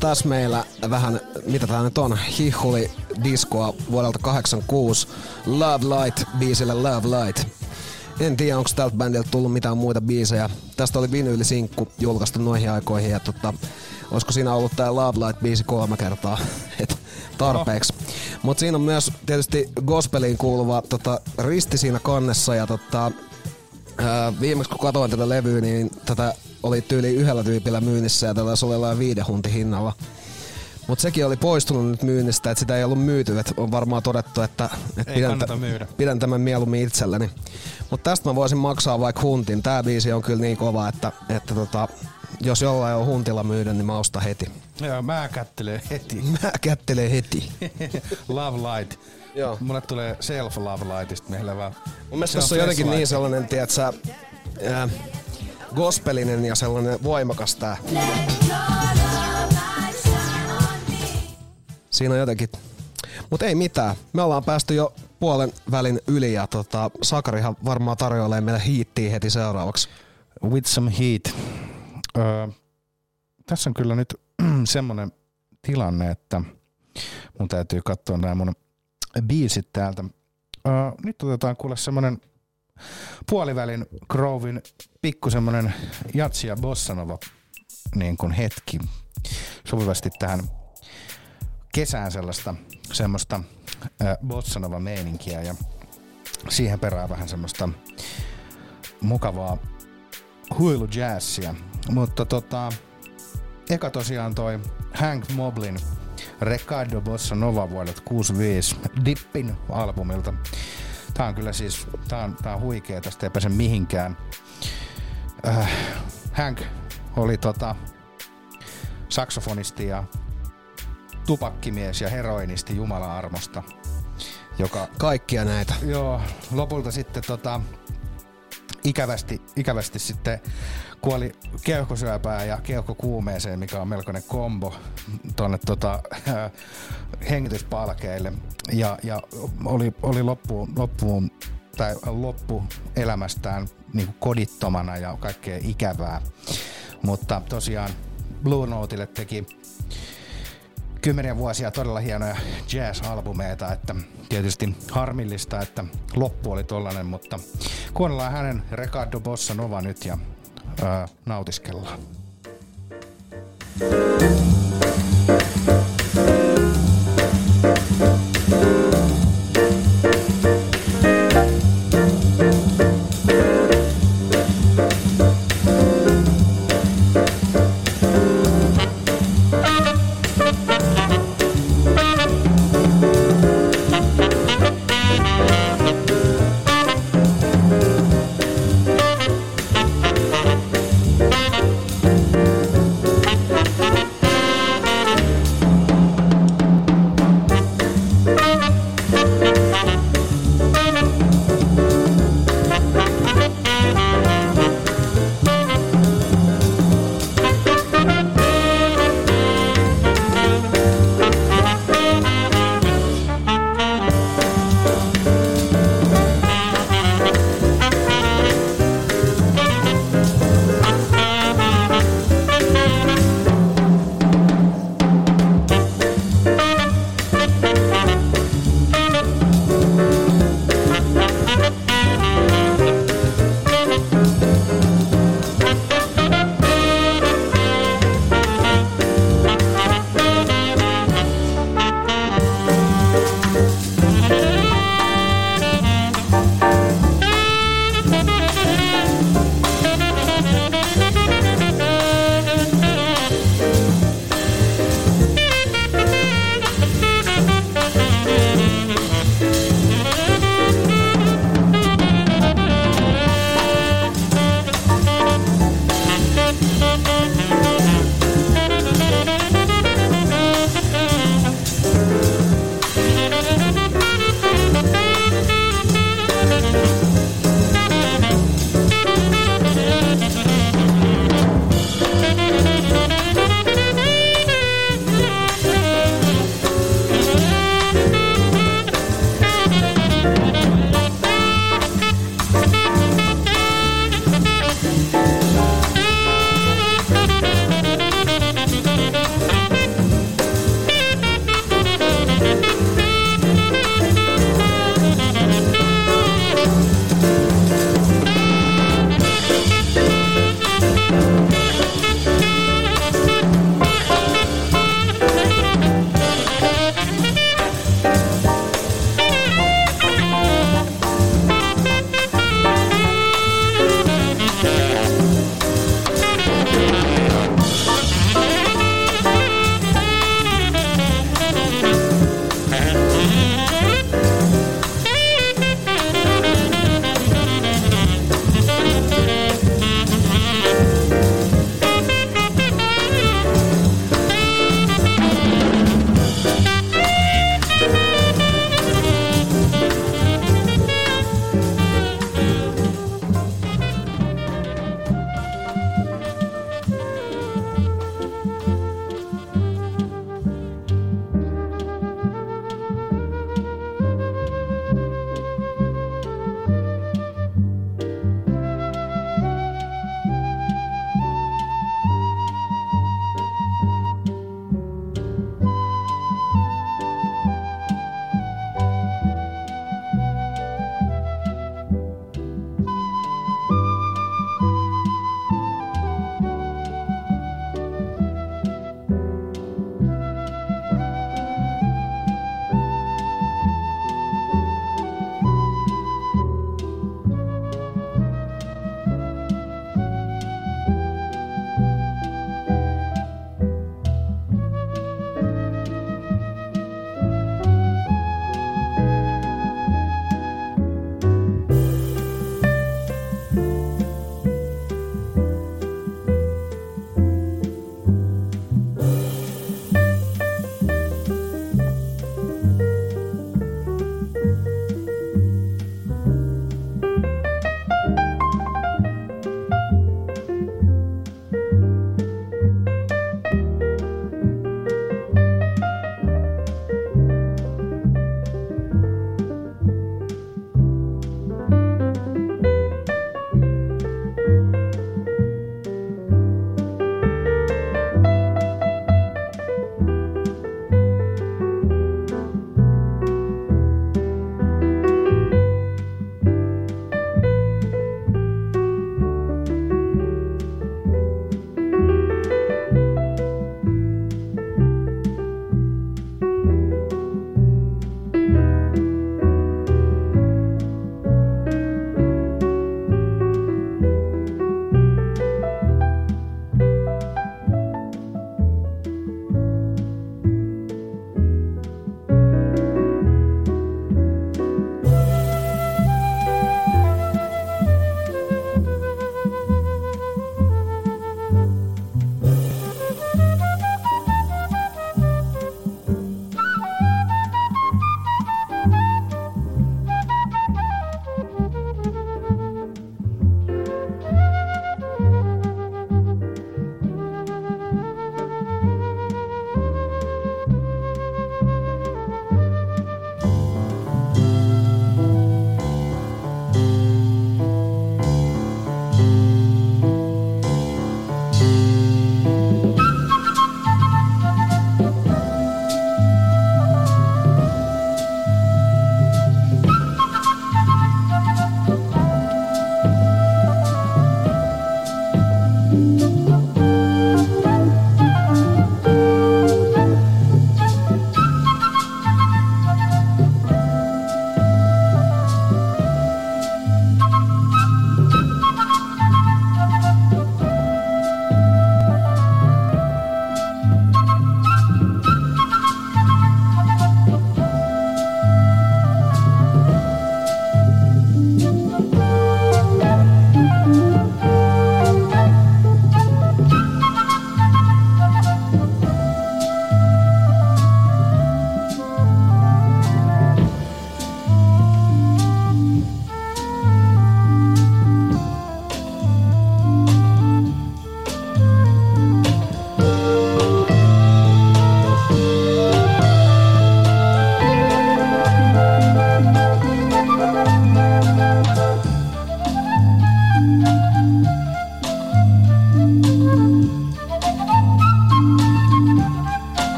Tässä meillä vähän, mitä tää nyt on, hihuli diskoa vuodelta 86 Love Light biisille Love Light. En tiedä, onko tältä bändiltä tullut mitään muita biisejä. Tästä oli vinyylisinkku julkaistu noihin aikoihin ja tota, olisiko siinä ollut tää Love Light biisi kolme kertaa. <laughs> Et tarpeeksi. Mutta siinä on myös tietysti gospeliin kuuluva tota, risti siinä kannessa ja tota, ää, viimeksi kun katsoin tätä levyä, niin tätä oli tyyli yhdellä tyypillä myynnissä ja tätä oli jollain viiden hunti hinnalla. Mutta sekin oli poistunut nyt myynnistä, että sitä ei ollut myyty. Et on varmaan todettu, että, et
Ei
pidän,
kannata myydä.
pidän tämän mieluummin itselleni. Mutta tästä mä voisin maksaa vaikka huntin. Tää biisi on kyllä niin kova, että, että tota, jos jollain on huntilla myydä, niin mä ostan heti.
Joo, mä kättelen heti.
Mä kättelen heti. <laughs>
Love Light.
Joo.
Mulle tulee Self Love Lightista meillä vaan.
Mun mielestä tässä on jotenkin niin sellainen, tiedätkö, ää, gospelinen ja sellainen voimakas tää. Siinä on jotenkin. Mutta ei mitään. Me ollaan päästy jo puolen välin yli ja tota, Sakarihan varmaan tarjoilee meille hiittiä heti seuraavaksi.
With some heat. Öö, tässä on kyllä nyt <clears throat> semmonen tilanne, että mun täytyy katsoa nämä mun biisit täältä. Öö, nyt otetaan kuule semmonen puolivälin Grovin pikku semmonen jatsi ja bossanova niin kuin hetki. Sopivasti tähän kesään sellaista semmoista äh, bossanova meininkiä ja siihen perään vähän semmoista mukavaa huilujazzia. Mutta tota, eka tosiaan toi Hank Moblin Ricardo Bossa Nova vuodelta 65 Dippin albumilta. Tää on kyllä siis, tää on, tää on huikea, tästä ei pääse mihinkään. Äh, Hank oli tota, saksofonisti ja tupakkimies ja heroinisti Jumala armosta. Joka,
Kaikkia näitä.
Joo, lopulta sitten tota, ikävästi, ikävästi sitten kuoli keuhkosyöpään ja keuhkokuumeeseen, mikä on melkoinen kombo tuonne tota, hengityspalkeille. Ja, ja oli, oli loppuun, loppuun tai loppu elämästään niin kodittomana ja kaikkea ikävää. Mutta tosiaan Blue Noteille teki kymmeniä vuosia todella hienoja jazz-albumeita, että tietysti harmillista, että loppu oli tollanen, mutta kuunnellaan hänen Ricardo Bossa Nova nyt ja ää, nautiskellaan.
Thank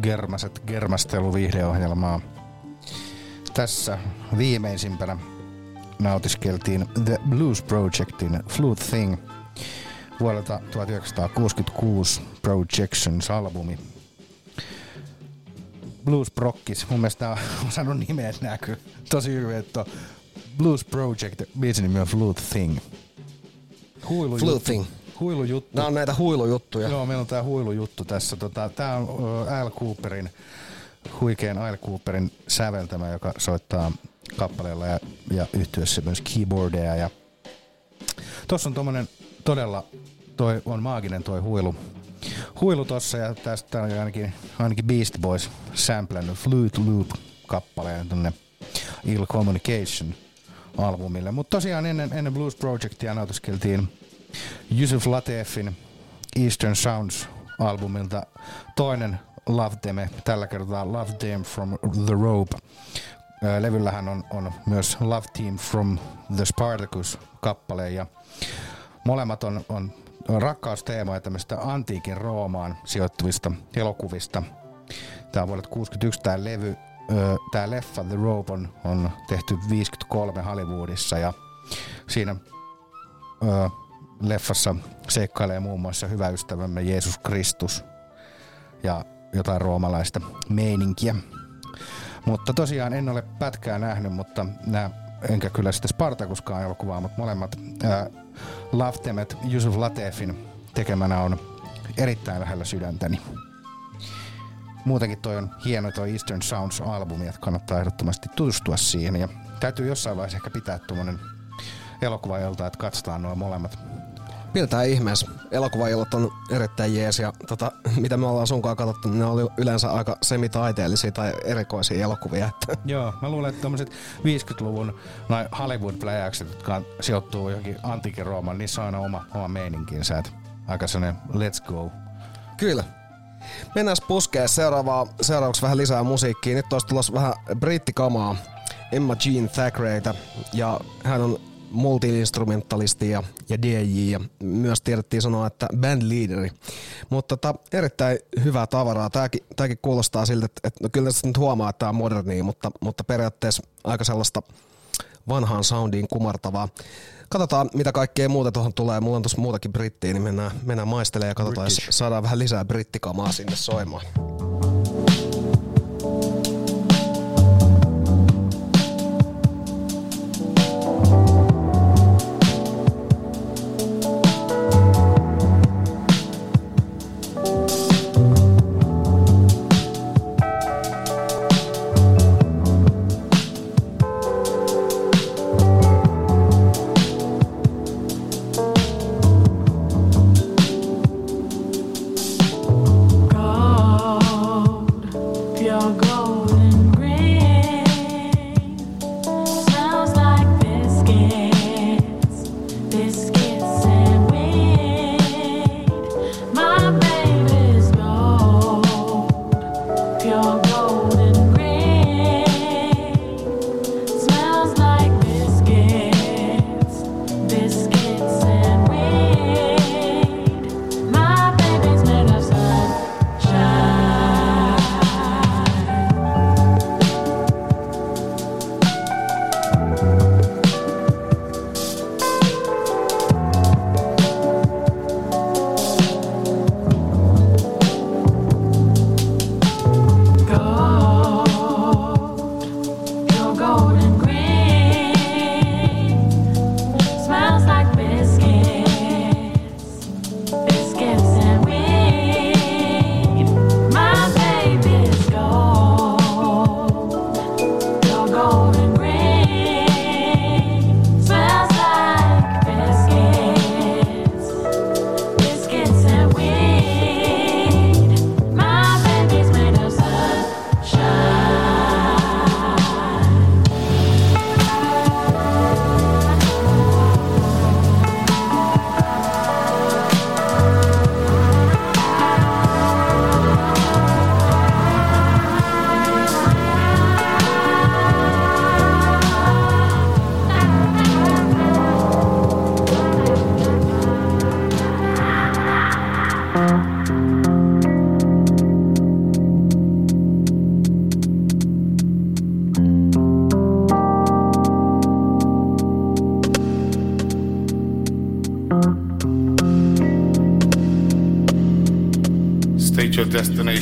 ja Öky Germaset Germastelu-viihdeohjelmaa. Tässä viimeisimpänä nautiskeltiin The Blues Projectin Flute Thing vuodelta 1966 Projections-albumi. Blues Prokkis, mun mielestä tää on osannut nimeä nää kyllä tosi hyvin, että Blues Project, biisin nimi on Flute Thing. Huilu
Flute Thing.
Huilujuttu.
Nämä on näitä huilujuttuja.
Joo, meillä on tää huilujuttu tässä. Tota, tää on Al Cooperin, huikean Al Cooperin säveltämä, joka soittaa kappaleella ja, ja yhtyessä myös keyboardeja. Ja tossa on tommonen todella, toi on maaginen toi huilu. Huilu tossa ja tästä on ainakin, ainakin Beast Boys samplannut Flute Loop kappaleen tonne Ill Communication albumille. Mutta tosiaan ennen, ennen Blues Projectia nautiskeltiin Yusuf Latefin Eastern Sounds albumilta toinen Love Theme, tällä kertaa Love Theme from the Rope. Levyllähän on, on myös Love Team from the Spartacus kappale ja molemmat on, on, rakkausteemoja tämmöistä antiikin Roomaan sijoittuvista elokuvista. Tämä on vuodelta 61 tämä levy, tämä leffa The Rope on, on tehty 53 Hollywoodissa ja siinä leffassa seikkailee muun muassa hyvä ystävämme Jeesus Kristus ja jotain roomalaista meininkiä. Mutta tosiaan en ole pätkää nähnyt, mutta nämä, enkä kyllä sitä Spartakuskaan elokuvaa, mutta molemmat ää, Love Temet Yusuf Latefin tekemänä on erittäin lähellä sydäntäni. Muutenkin toi on hieno toi Eastern Sounds-albumi, että kannattaa ehdottomasti tutustua siihen. Ja täytyy jossain vaiheessa ehkä pitää tuommoinen elokuvailta, että katsotaan nuo molemmat
Pidetään ihmeessä. Elokuvaillat on erittäin jees ja tota, <laughs> mitä me ollaan sunkaan katsottu, niin ne oli yleensä aika semitaiteellisia tai erikoisia elokuvia. Että <laughs>
Joo, mä luulen, että tämmöiset 50-luvun noin Hollywood-pläjäykset, jotka sijoittuu johonkin antiikin Roomaan, niissä on aina oma, oma meininkinsä. Et aika sellainen let's go.
Kyllä. Mennään puskeen seuraavaa, seuraavaksi vähän lisää musiikkia. Nyt olisi tulossa vähän brittikamaa Emma Jean Thackerayta ja hän on multi-instrumentalisti ja, ja DJ ja myös tiedettiin sanoa, että bandleaderi. Mutta tota, erittäin hyvää tavaraa. Tämäkin, tämäkin kuulostaa siltä, että, että no kyllä tässä nyt huomaa, että tämä on modernia, mutta, mutta periaatteessa aika sellaista vanhaan soundiin kumartavaa. Katsotaan, mitä kaikkea muuta tuohon tulee. Mulla on tuossa muutakin brittiä, niin mennään, mennään maistelemaan ja katsotaan, jos saadaan vähän lisää brittikamaa sinne soimaan.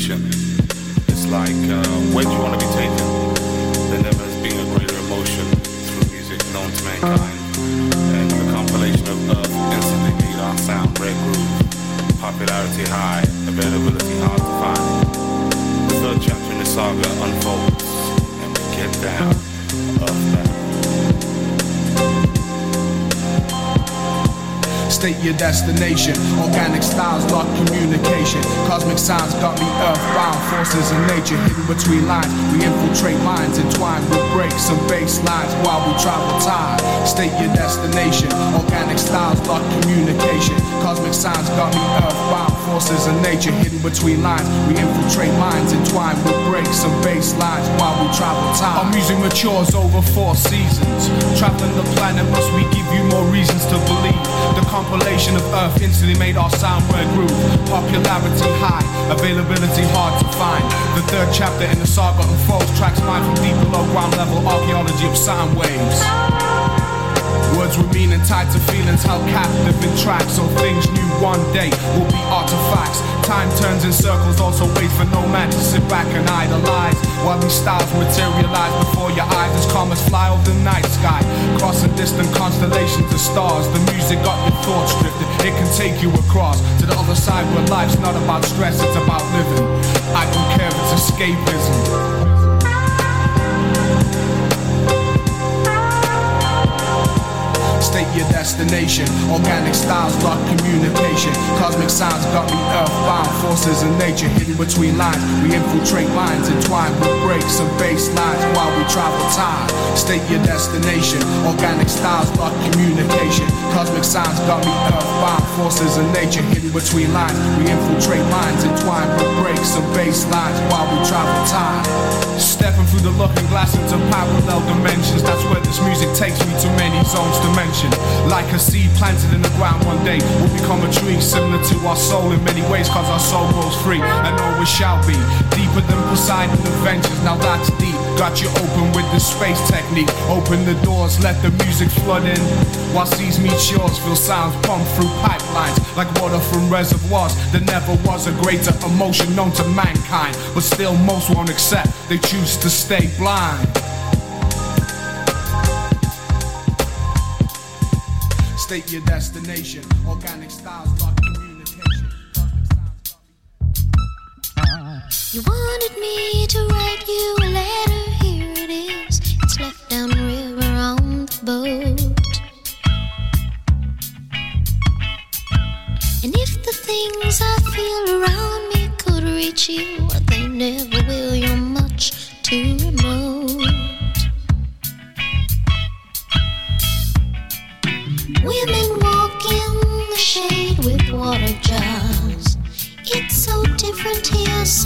Your destination.
Organic styles lock communication. Cosmic signs got me earthbound. Forces in nature hidden between lines. We infiltrate minds entwined with breaks and bass lines while we travel time. State your destination. Organic styles lock communication. Cosmic signs got me earthbound. Forces of nature hidden between lines. We infiltrate minds entwined with breaks and bass lines while we travel time. Our music matures over four seasons. Traveling the planet, must we give you more reasons to believe? The compilation of Earth instantly made our sound red groove. Popularity high, availability hard to find. The third chapter in the saga unfolds tracks mine from deep below ground level archaeology of sound waves. Words with meaning tied to feelings held captive in tracks. So things new one day will be artifacts. Time turns in circles, also waits for no man to sit back and idolize. While these styles materialize before your eyes as comets fly over the night sky. Crossing distant constellations of stars. The music got your thoughts drifted. It can take you across to the other side where life's not about stress, it's about living. I don't care if it's escapism. State your destination. Organic styles lock communication. Cosmic sounds got me earthbound. Forces in nature hidden between lines. We infiltrate lines entwined with breaks and bass lines while we travel time. State your destination. Organic styles lock communication. Cosmic sounds got me earthbound. Forces in nature hidden between lines. We infiltrate lines entwined with breaks and bass lines while we travel time. Stepping through the looking glass into parallel dimensions. That's where this music takes me to many zones to Like a seed planted in the ground one day will become a tree similar to our soul in many ways cause our soul grows free and always shall be. Deeper than Poseidon adventures now that's deep. Got you open with the space technique. Open the doors let the music flood in. While seas meet shores feel sounds pump through pipelines like water from reservoirs. There never was a greater emotion known to mankind. But still most won't accept. They choose to stay blind State your destination. Organic styles lock communication.
You wanted me to write you a letter, here it is. It's left down the river on the boat. And if the things I feel around me could reach you, they never will, you're much too remote.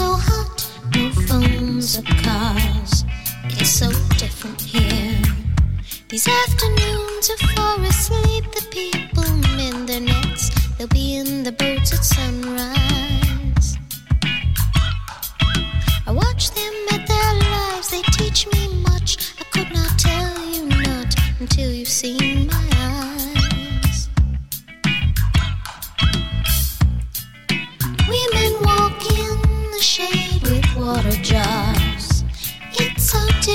So hot. No phones or cars. It's so different here. These afternoons are far asleep. The people mend their nets. They'll be in the boats at sunrise. I watch them at their lives. They teach me much. I could not tell you not until you've seen my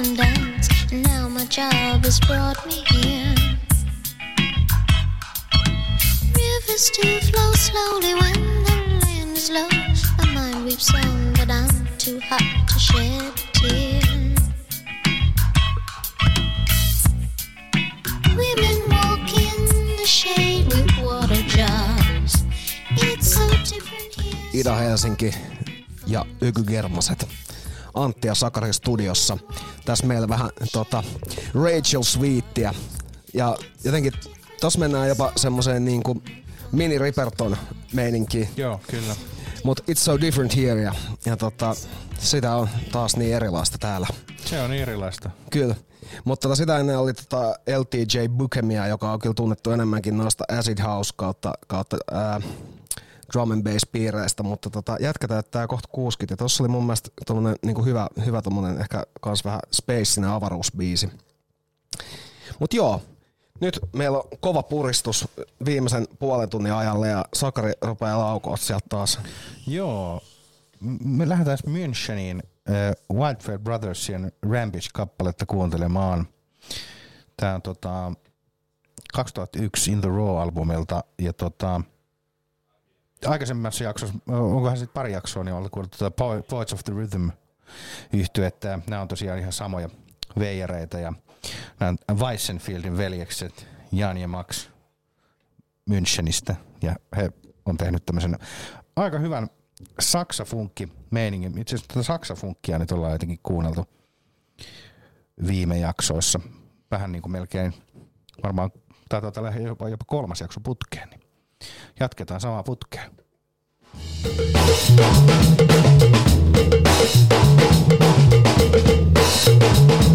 and dance. And now my job has brought me here. Rivers do flow slowly when the land is low. My mind weeps on, but I'm too hot to shed a tear. Women walk in the shade with water jars. It's so different here.
Ida Helsinki ja Yky Antti ja Sakari studiossa. Tässä meillä vähän tota, Rachel Sweetia. Ja jotenkin tossa mennään jopa semmoiseen niinku mini Riperton meininkiin.
Joo, kyllä.
Mut It's So Different Here ja, ja tota, sitä on taas niin erilaista täällä.
Se on erilaista.
Kyllä. Mutta tota, sitä ennen oli tota LTJ Bukemia, joka on kyllä tunnettu enemmänkin noista Acid House kautta, kautta ää, drum and bass piireistä, mutta tota, jätkä täyttää kohta 60 ja tossa oli mun mielestä tommonen niinku hyvä, hyvä tommonen ehkä kans vähän spacinen avaruusbiisi. Mut joo, nyt meillä on kova puristus viimeisen puolen tunnin ajalle ja Sakari rupeaa laukoa sieltä taas.
Joo. Me lähdetään Müncheniin äh, Wildfire Brothersien Rampage-kappaletta kuuntelemaan. Tää on tota, 2001 In the Raw-albumilta ja tota, aikaisemmassa jaksossa, onkohan sitten pari jaksoa, niin ollut kuullut Po- Poets of the Rhythm yhtyettä. Nämä on tosiaan ihan samoja veijareita ja nämä Weissenfieldin veljekset Jan ja Max Münchenistä ja he on tehnyt tämmöisen aika hyvän saksafunkki meiningin. Itse asiassa tätä saksafunkkia nyt ollaan jotenkin kuunneltu viime jaksoissa. Vähän niin kuin melkein varmaan taitaa tällä jopa, jopa kolmas jakso putkeen. Niin jatketaan samaa putkea.
Oh,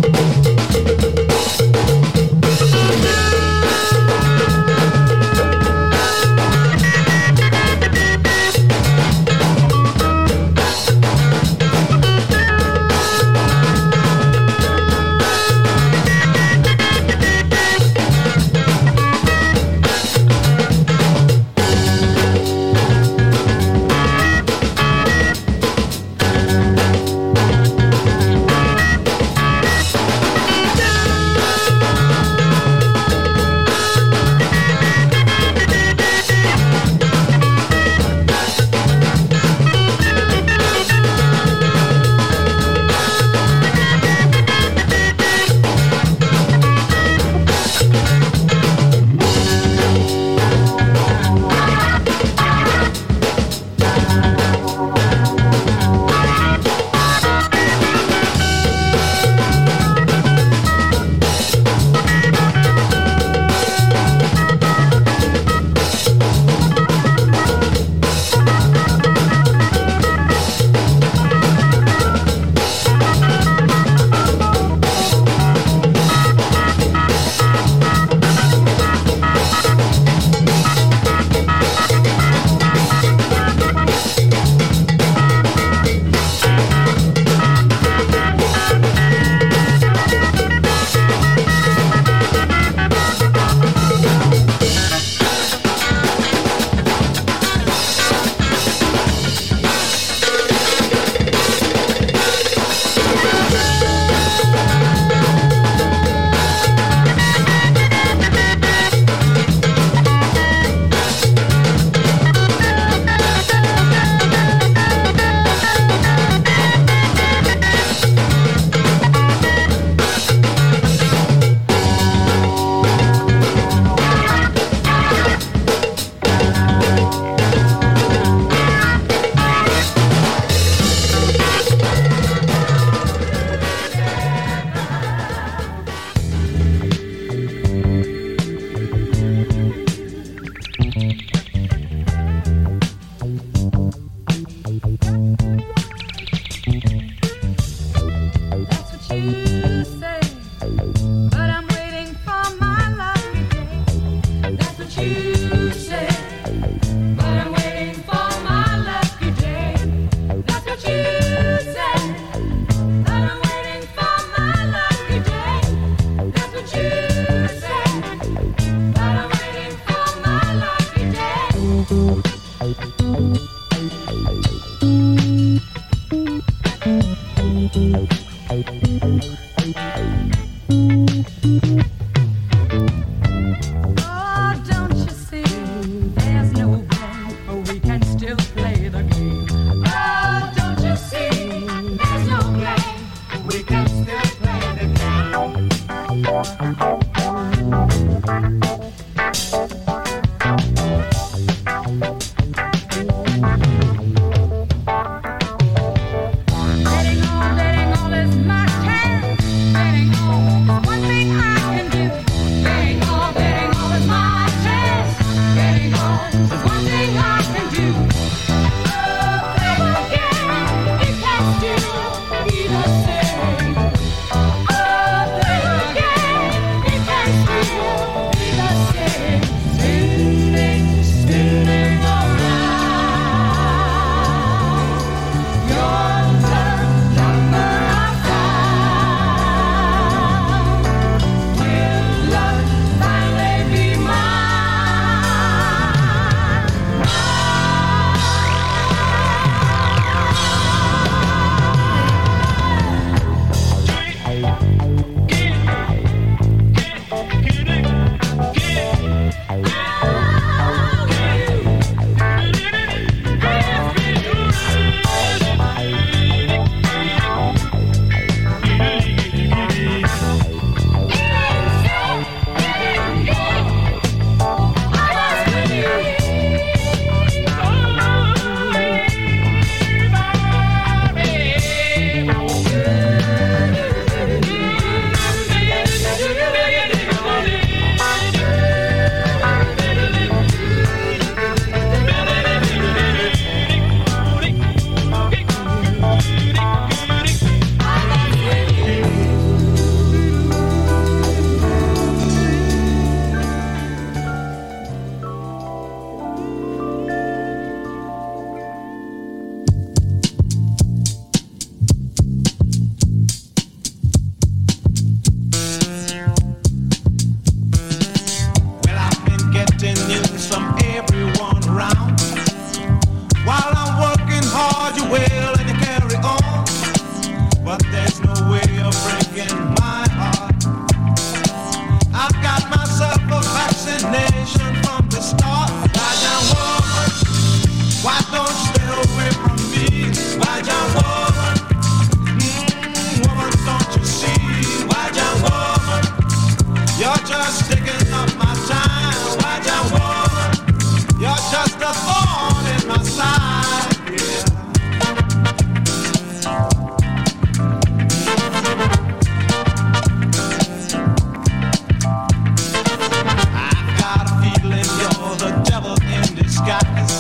skies.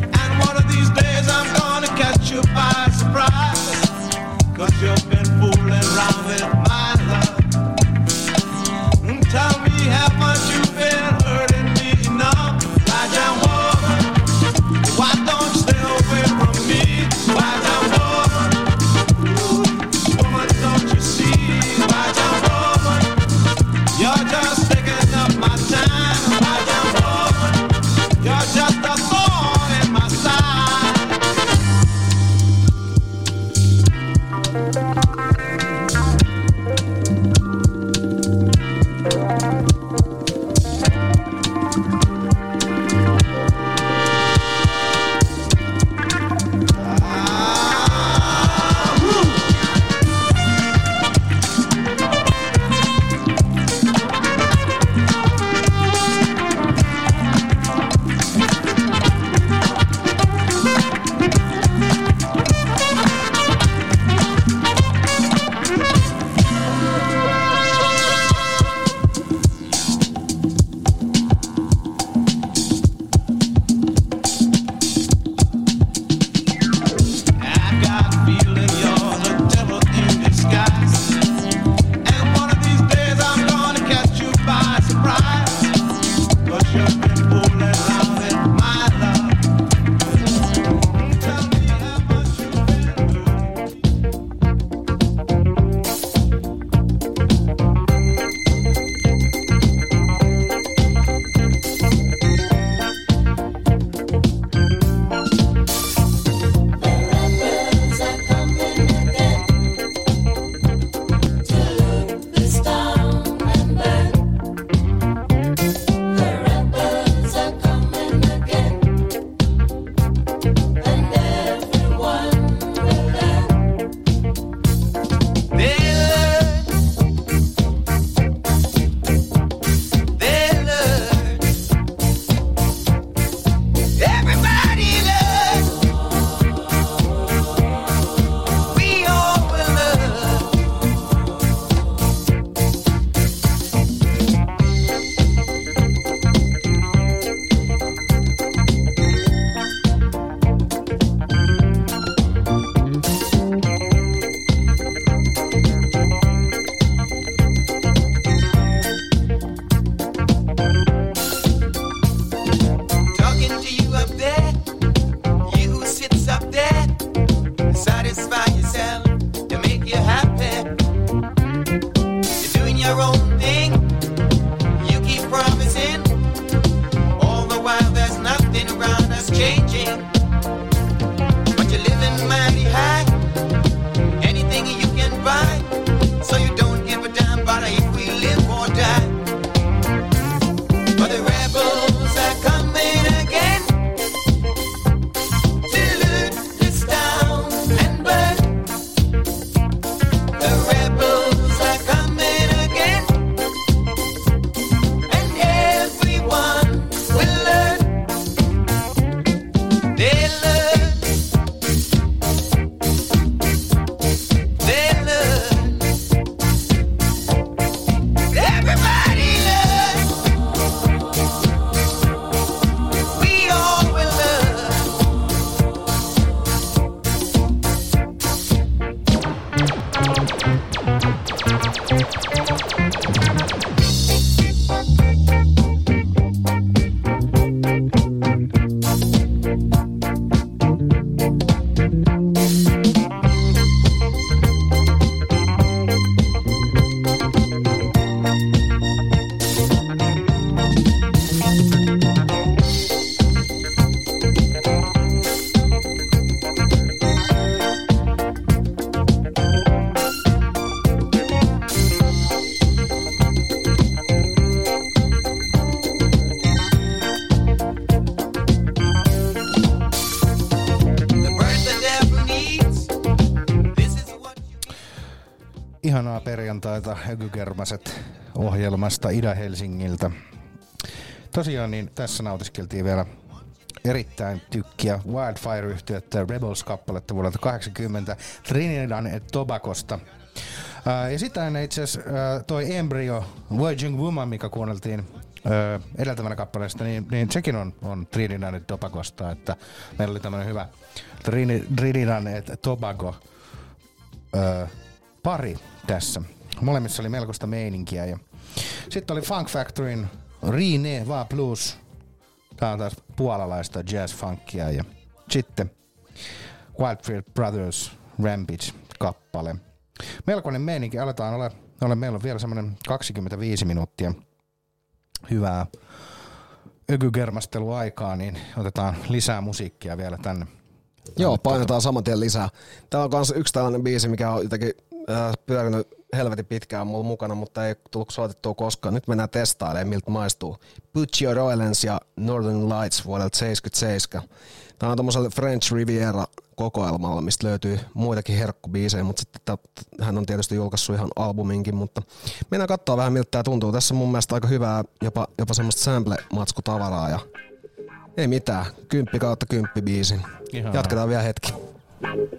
And one of these days I'm gonna catch you by surprise. you you've been fooling around with my love. Mm,
tell me Ökykermaset ohjelmasta Ida-Helsingiltä. Tosiaan niin tässä nautiskeltiin vielä erittäin tykkiä Wildfire-yhtiötä Rebels-kappaletta vuodelta 80 Trinidad et Tobagosta. Ää, ja sitten itse asiassa ää, toi Embryo Voyaging Woman, mikä kuunneltiin ää, edeltävänä kappaleesta, niin, niin sekin on, on Trinidad et Tobagosta, että meillä oli tämmöinen hyvä Trini- Trinidad et Tobago ää, pari tässä. Molemmissa oli melkoista meininkiä. Ja sitten oli Funk Factoryn Rine Va Plus. Tää on taas puolalaista jazz-funkia. Ja sitten Wildfield Brothers Rampage-kappale. Melkoinen meininki. Aletaan ole, ole meillä on vielä semmoinen 25 minuuttia hyvää ökygermasteluaikaa, niin otetaan lisää musiikkia vielä tänne.
Joo, painetaan saman tien lisää. Täällä on myös yksi tällainen biisi, mikä on jotenkin äh, pyörinyt helvetin pitkään mulla mukana, mutta ei tullut soitettua koskaan. Nyt mennään testailemaan, miltä maistuu. Put Your Oilens ja Northern Lights vuodelta 77. Tämä on tommoselle French Riviera kokoelmalla, mistä löytyy muitakin herkkubiisejä, mutta sitten tää- hän on tietysti julkaissut ihan albuminkin, mutta mennään katsoa vähän miltä tämä tuntuu. Tässä on mun mielestä aika hyvää, jopa, jopa semmoista sample-matskutavaraa ja ei mitään, kymppi kautta kymppi biisin.
Ihanaa.
Jatketaan vielä hetki.
Thank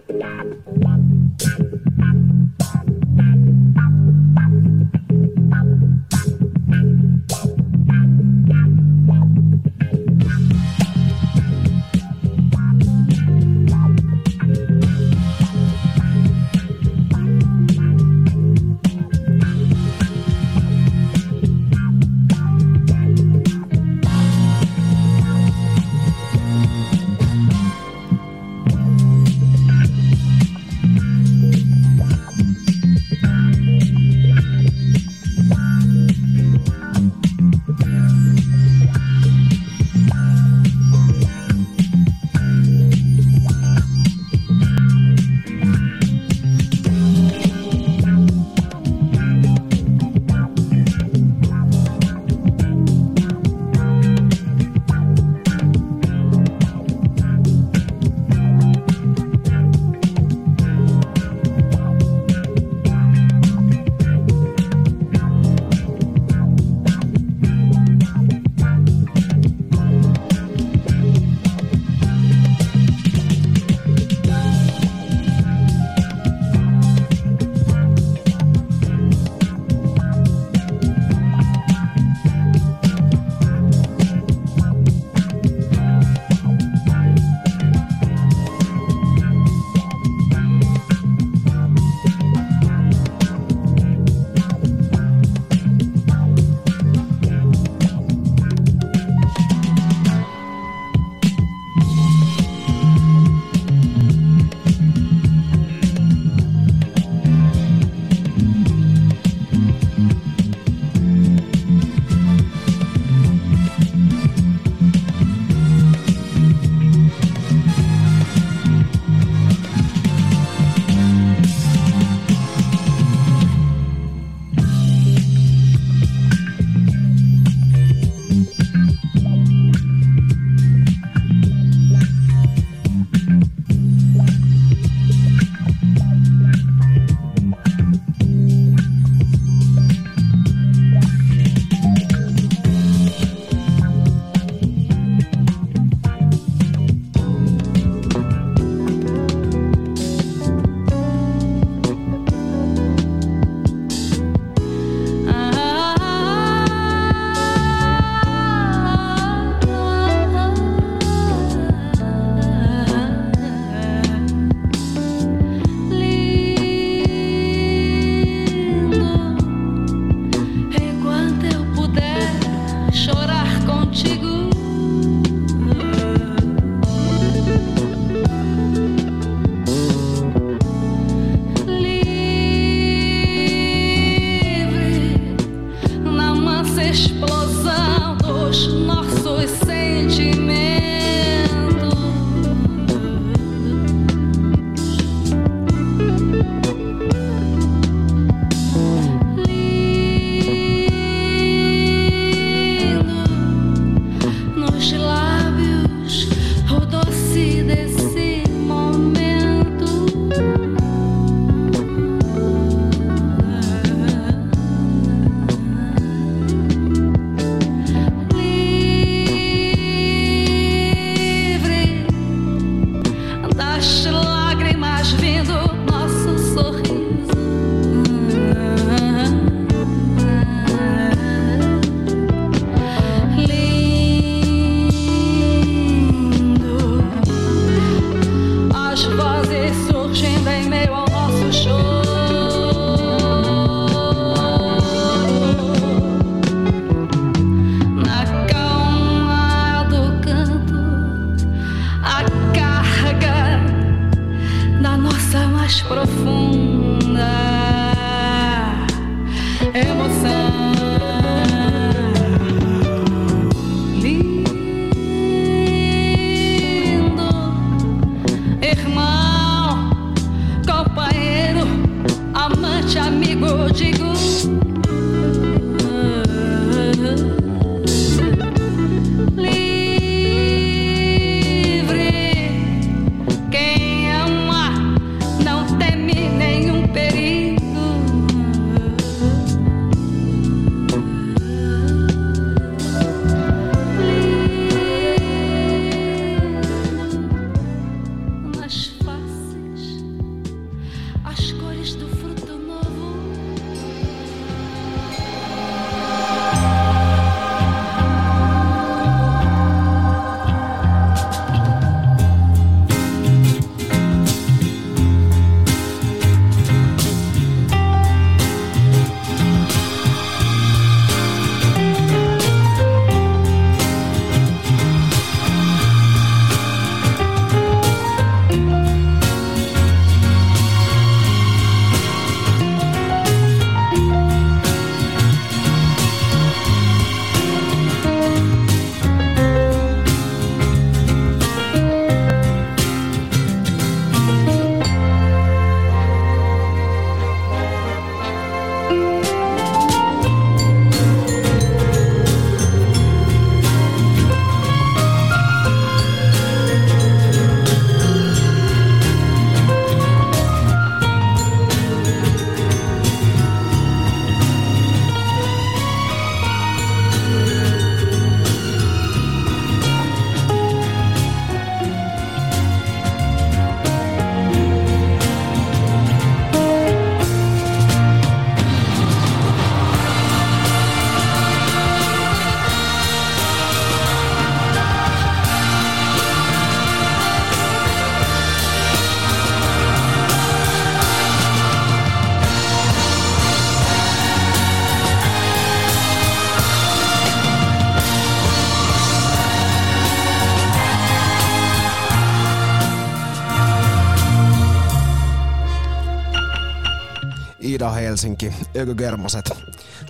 Helsinki, Ökygermaset.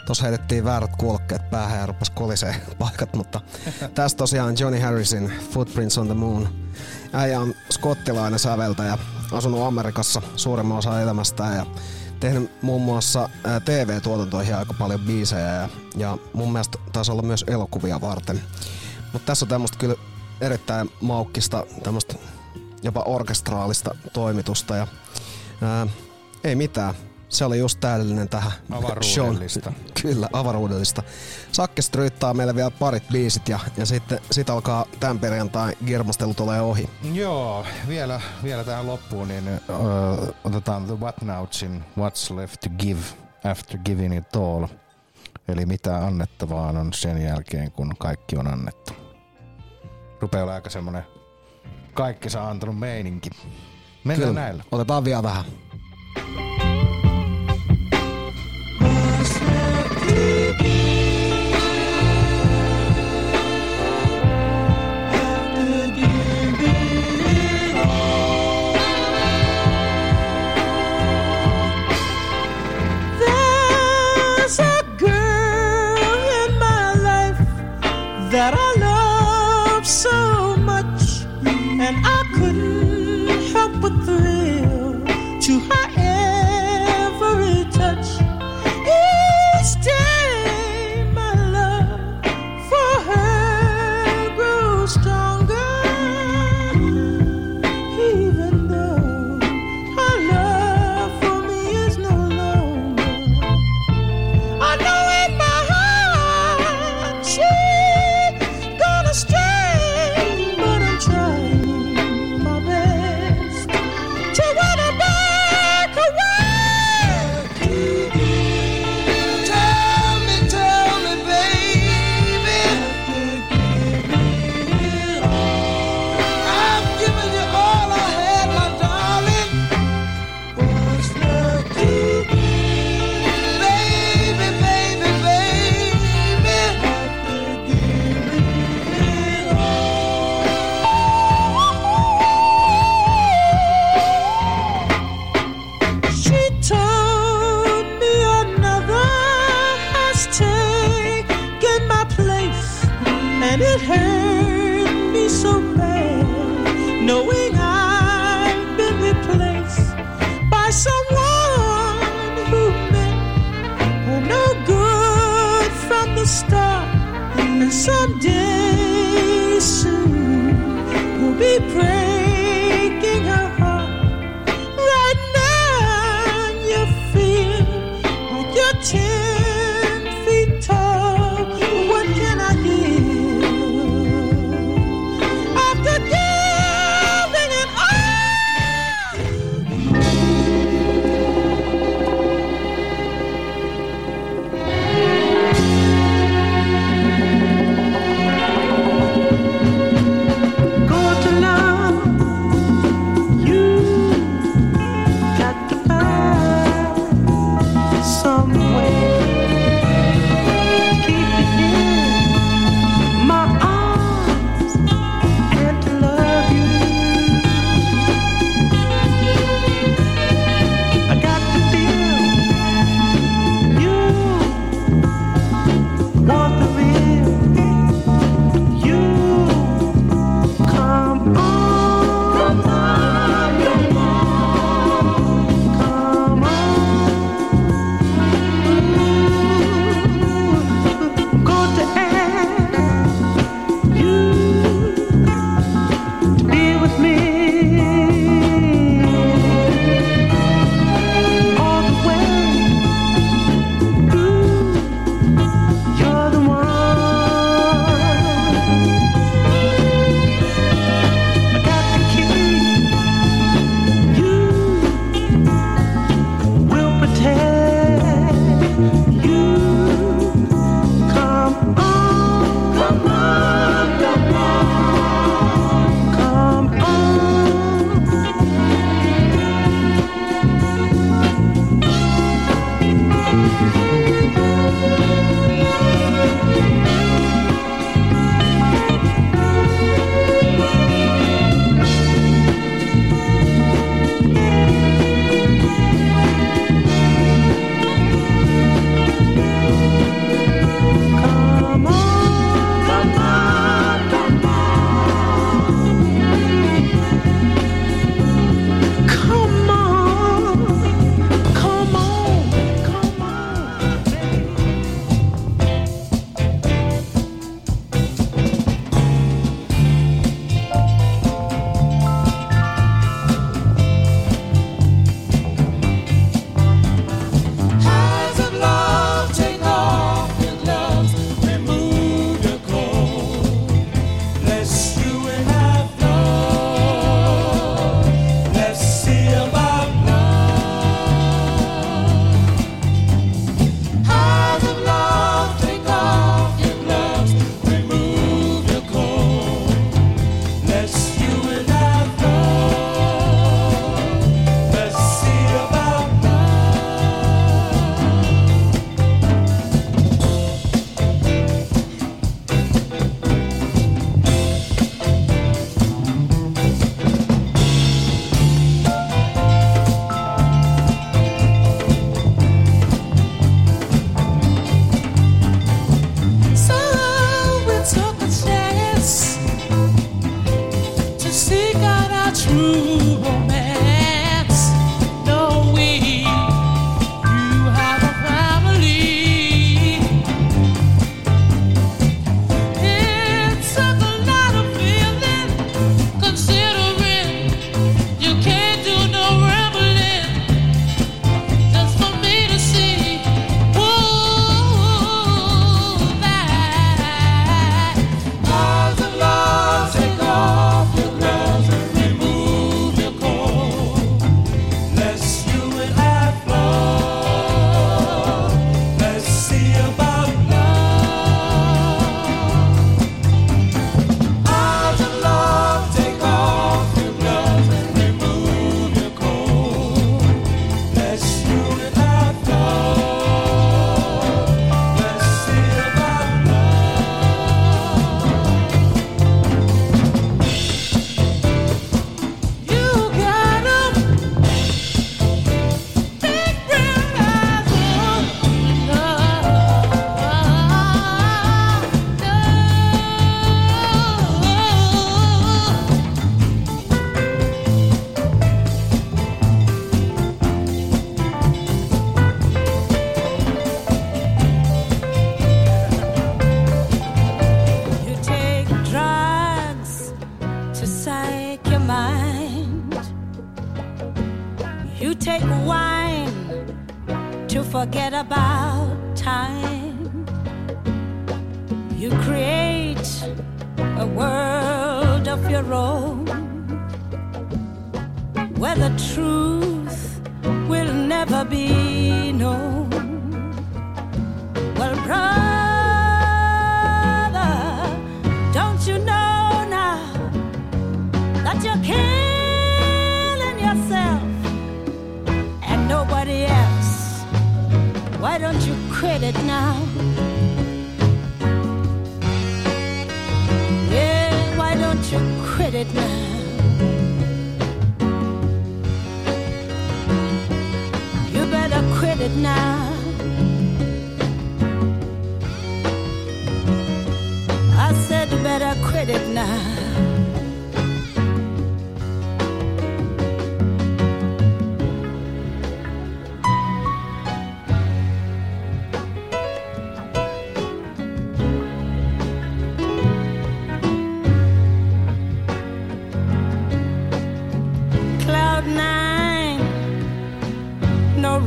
Tuossa heitettiin väärät kuolokkeet päähän ja rupes kolisee paikat, mutta <laughs> tässä tosiaan Johnny Harrisin Footprints on the Moon. Äijä on skottilainen säveltäjä, asunut Amerikassa suurimman osa elämästään ja tehnyt muun muassa TV-tuotantoihin aika paljon biisejä ja, ja mun mielestä taisi olla myös elokuvia varten. Mutta tässä on tämmöistä kyllä erittäin maukkista, tämmöistä jopa orkestraalista toimitusta ja ää, ei mitään. Se oli just täydellinen tähän
Avaruudellista. <laughs>
Kyllä, avaruudellista. Sakke stryyttää meille vielä parit biisit ja, ja sitten sit alkaa tämän perjantai girmastelu tulee ohi.
Joo, vielä, vielä tähän loppuun, niin ö, otetaan The What Nowtsin What's Left to Give After Giving It All. Eli mitä annettavaa on sen jälkeen, kun kaikki on annettu. Rupeaa olla aika semmonen kaikki saa antanut meininki. Mennään
Kyllä.
näillä.
Otetaan vielä vähän.
There's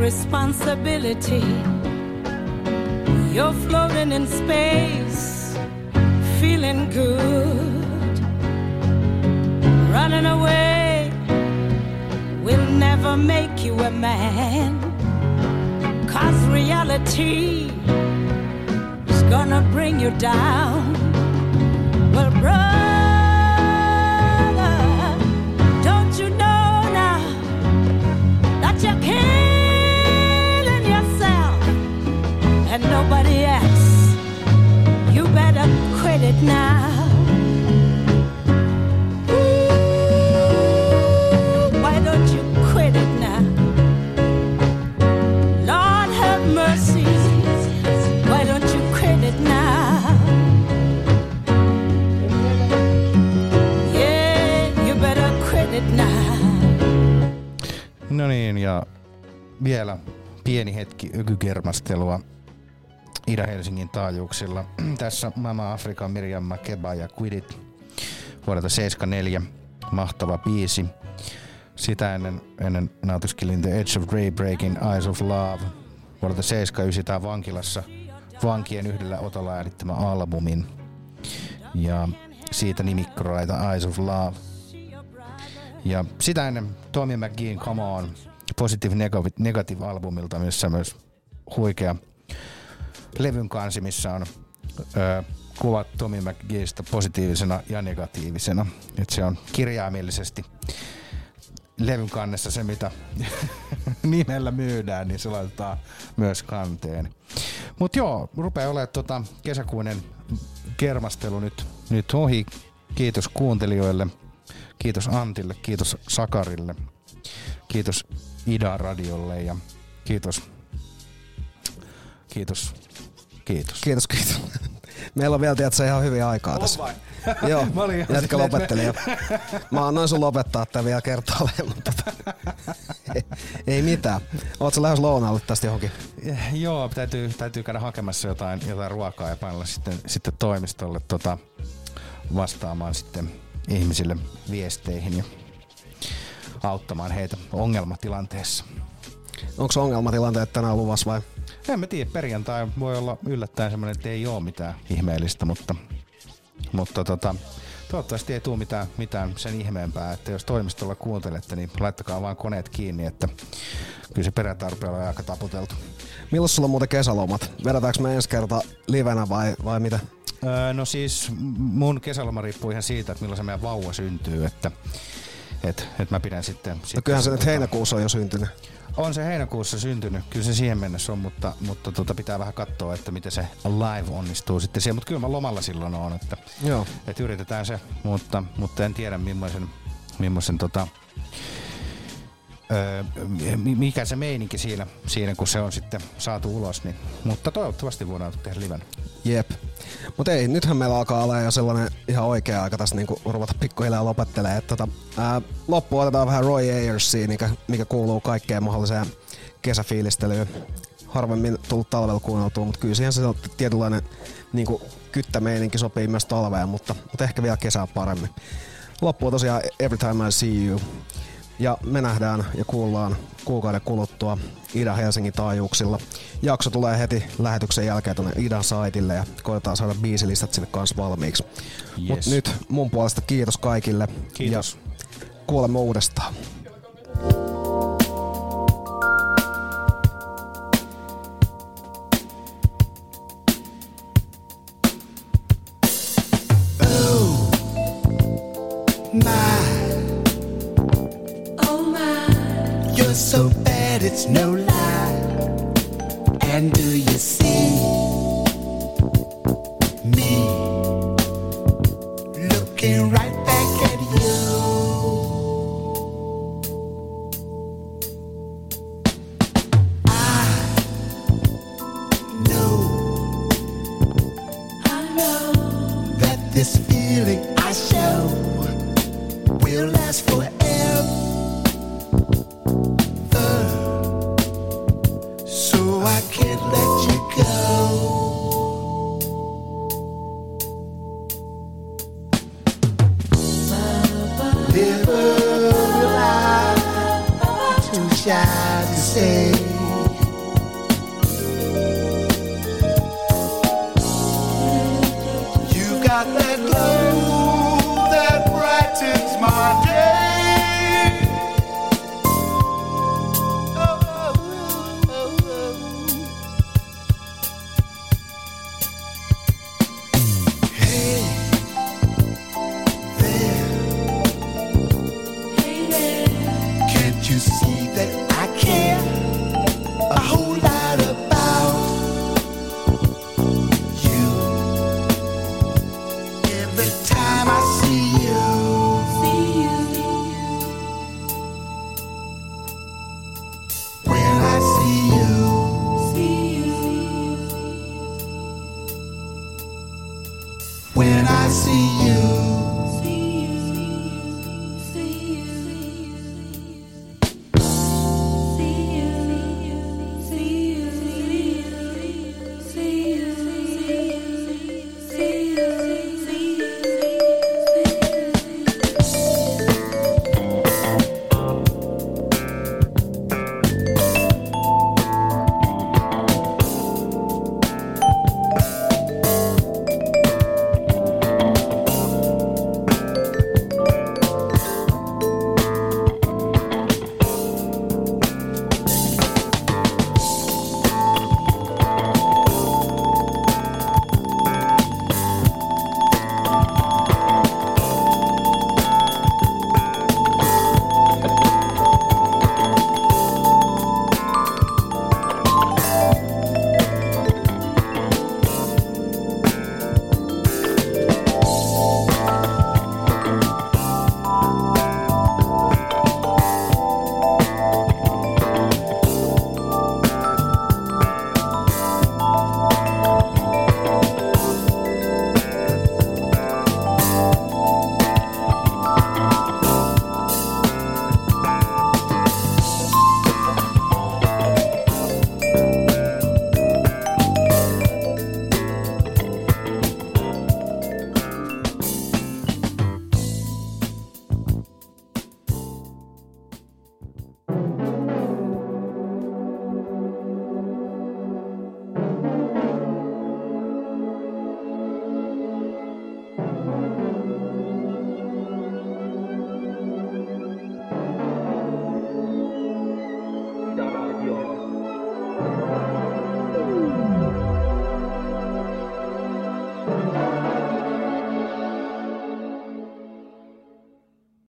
responsibility. You're floating in space, feeling good. Running away will never make you a man. Cause reality is gonna bring you down.
Hetki ökykermastelua Ida-Helsingin taajuuksilla. <clears throat> Tässä Mama Afrikan Miriam Makeba ja Quidit vuodelta 74. Mahtava biisi. Sitä ennen, ennen nautiskelin The Edge of Daybreakin Eyes of Love vuodelta 79 tää vankilassa vankien yhdellä otolla äänittämä albumin. Ja siitä nimikkoraita Eyes of Love. Ja sitä ennen Tommy McGeein Come On Positive Negative, Negative albumilta, missä myös huikea levyn kansi, missä on ö, kuvat Tommy McGeeista positiivisena ja negatiivisena. Et se on kirjaimellisesti levyn kannessa se, mitä <laughs> nimellä myydään, niin se laitetaan myös kanteen. Mutta joo, rupeaa olemaan tota kesäkuinen kermastelu nyt, nyt ohi. Kiitos kuuntelijoille, kiitos Antille, kiitos Sakarille, kiitos Ida-radiolle ja kiitos, kiitos, kiitos.
Kiitos, kiitos. <laughs> Meillä on vielä tiedätkö, ihan hyvin aikaa tässä. <laughs> Joo, <laughs>
Mä olin ihan
jätkä lopetteli
me-
jo. Mä annoin sun lopettaa tää vielä kertaalleen, mutta tota, ei, ei mitään. Oot sä lähes lounaalle tästä johonkin?
Eh, Joo, täytyy, täytyy käydä hakemassa jotain, jotain ruokaa ja painella sitten, sitten toimistolle tota, vastaamaan sitten ihmisille viesteihin ja auttamaan heitä ongelmatilanteessa.
Onko ongelmatilanteet tänään luvassa vai?
En mä tiedä, perjantai voi olla yllättäen semmoinen, että ei ole mitään ihmeellistä, mutta, mutta tota, toivottavasti ei tule mitään, mitään sen ihmeempää, että jos toimistolla kuuntelette, niin laittakaa vaan koneet kiinni, että kyllä se perjantai rupeaa olemaan aika taputeltu.
Milloin sulla on muuten kesälomat? Vedetäänkö me ensi kerta livenä vai, vai mitä?
Öö, no siis mun kesäloma riippuu ihan siitä, että milloin se meidän vauva syntyy, että et, et mä pidän sitten...
No
sitten
kyllähän se nyt heinäkuussa on jo syntynyt.
On se heinäkuussa syntynyt, kyllä se siihen mennessä on, mutta, mutta tota pitää vähän katsoa, että miten se live onnistuu sitten siellä. Mutta kyllä mä lomalla silloin on, että,
Joo.
että yritetään se, mutta, mutta en tiedä millaisen, millaisen tota, öö, mi- mikä se meininki siinä, siinä, kun se on sitten saatu ulos. Niin, mutta toivottavasti voidaan tehdä liven.
Jep. Mutta ei, nythän meillä alkaa olla jo sellainen ihan oikea aika tässä niinku ruveta pikkuhiljaa lopettelee. Et tota, ää, loppuun otetaan vähän Roy Ayersia, mikä, mikä kuuluu kaikkeen mahdolliseen kesäfiilistelyyn. Harvemmin tullut talvella kuunneltua, mutta kyllä siihen se on tietynlainen niinku kyttämeininki sopii myös talveen, mutta, mutta ehkä vielä kesää paremmin. Loppuun tosiaan Every Time I See You. Ja me nähdään ja kuullaan kuukauden kuluttua Ida Helsingin taajuuksilla. Jakso tulee heti lähetyksen jälkeen tuonne Idan saitille ja koetaan saada biisilistat sinne kanssa valmiiksi.
Yes.
Mut nyt mun puolesta kiitos kaikille.
Kiitos.
Ja kuulemme uudestaan.
My, oh my, you're so bad it's no. And do you see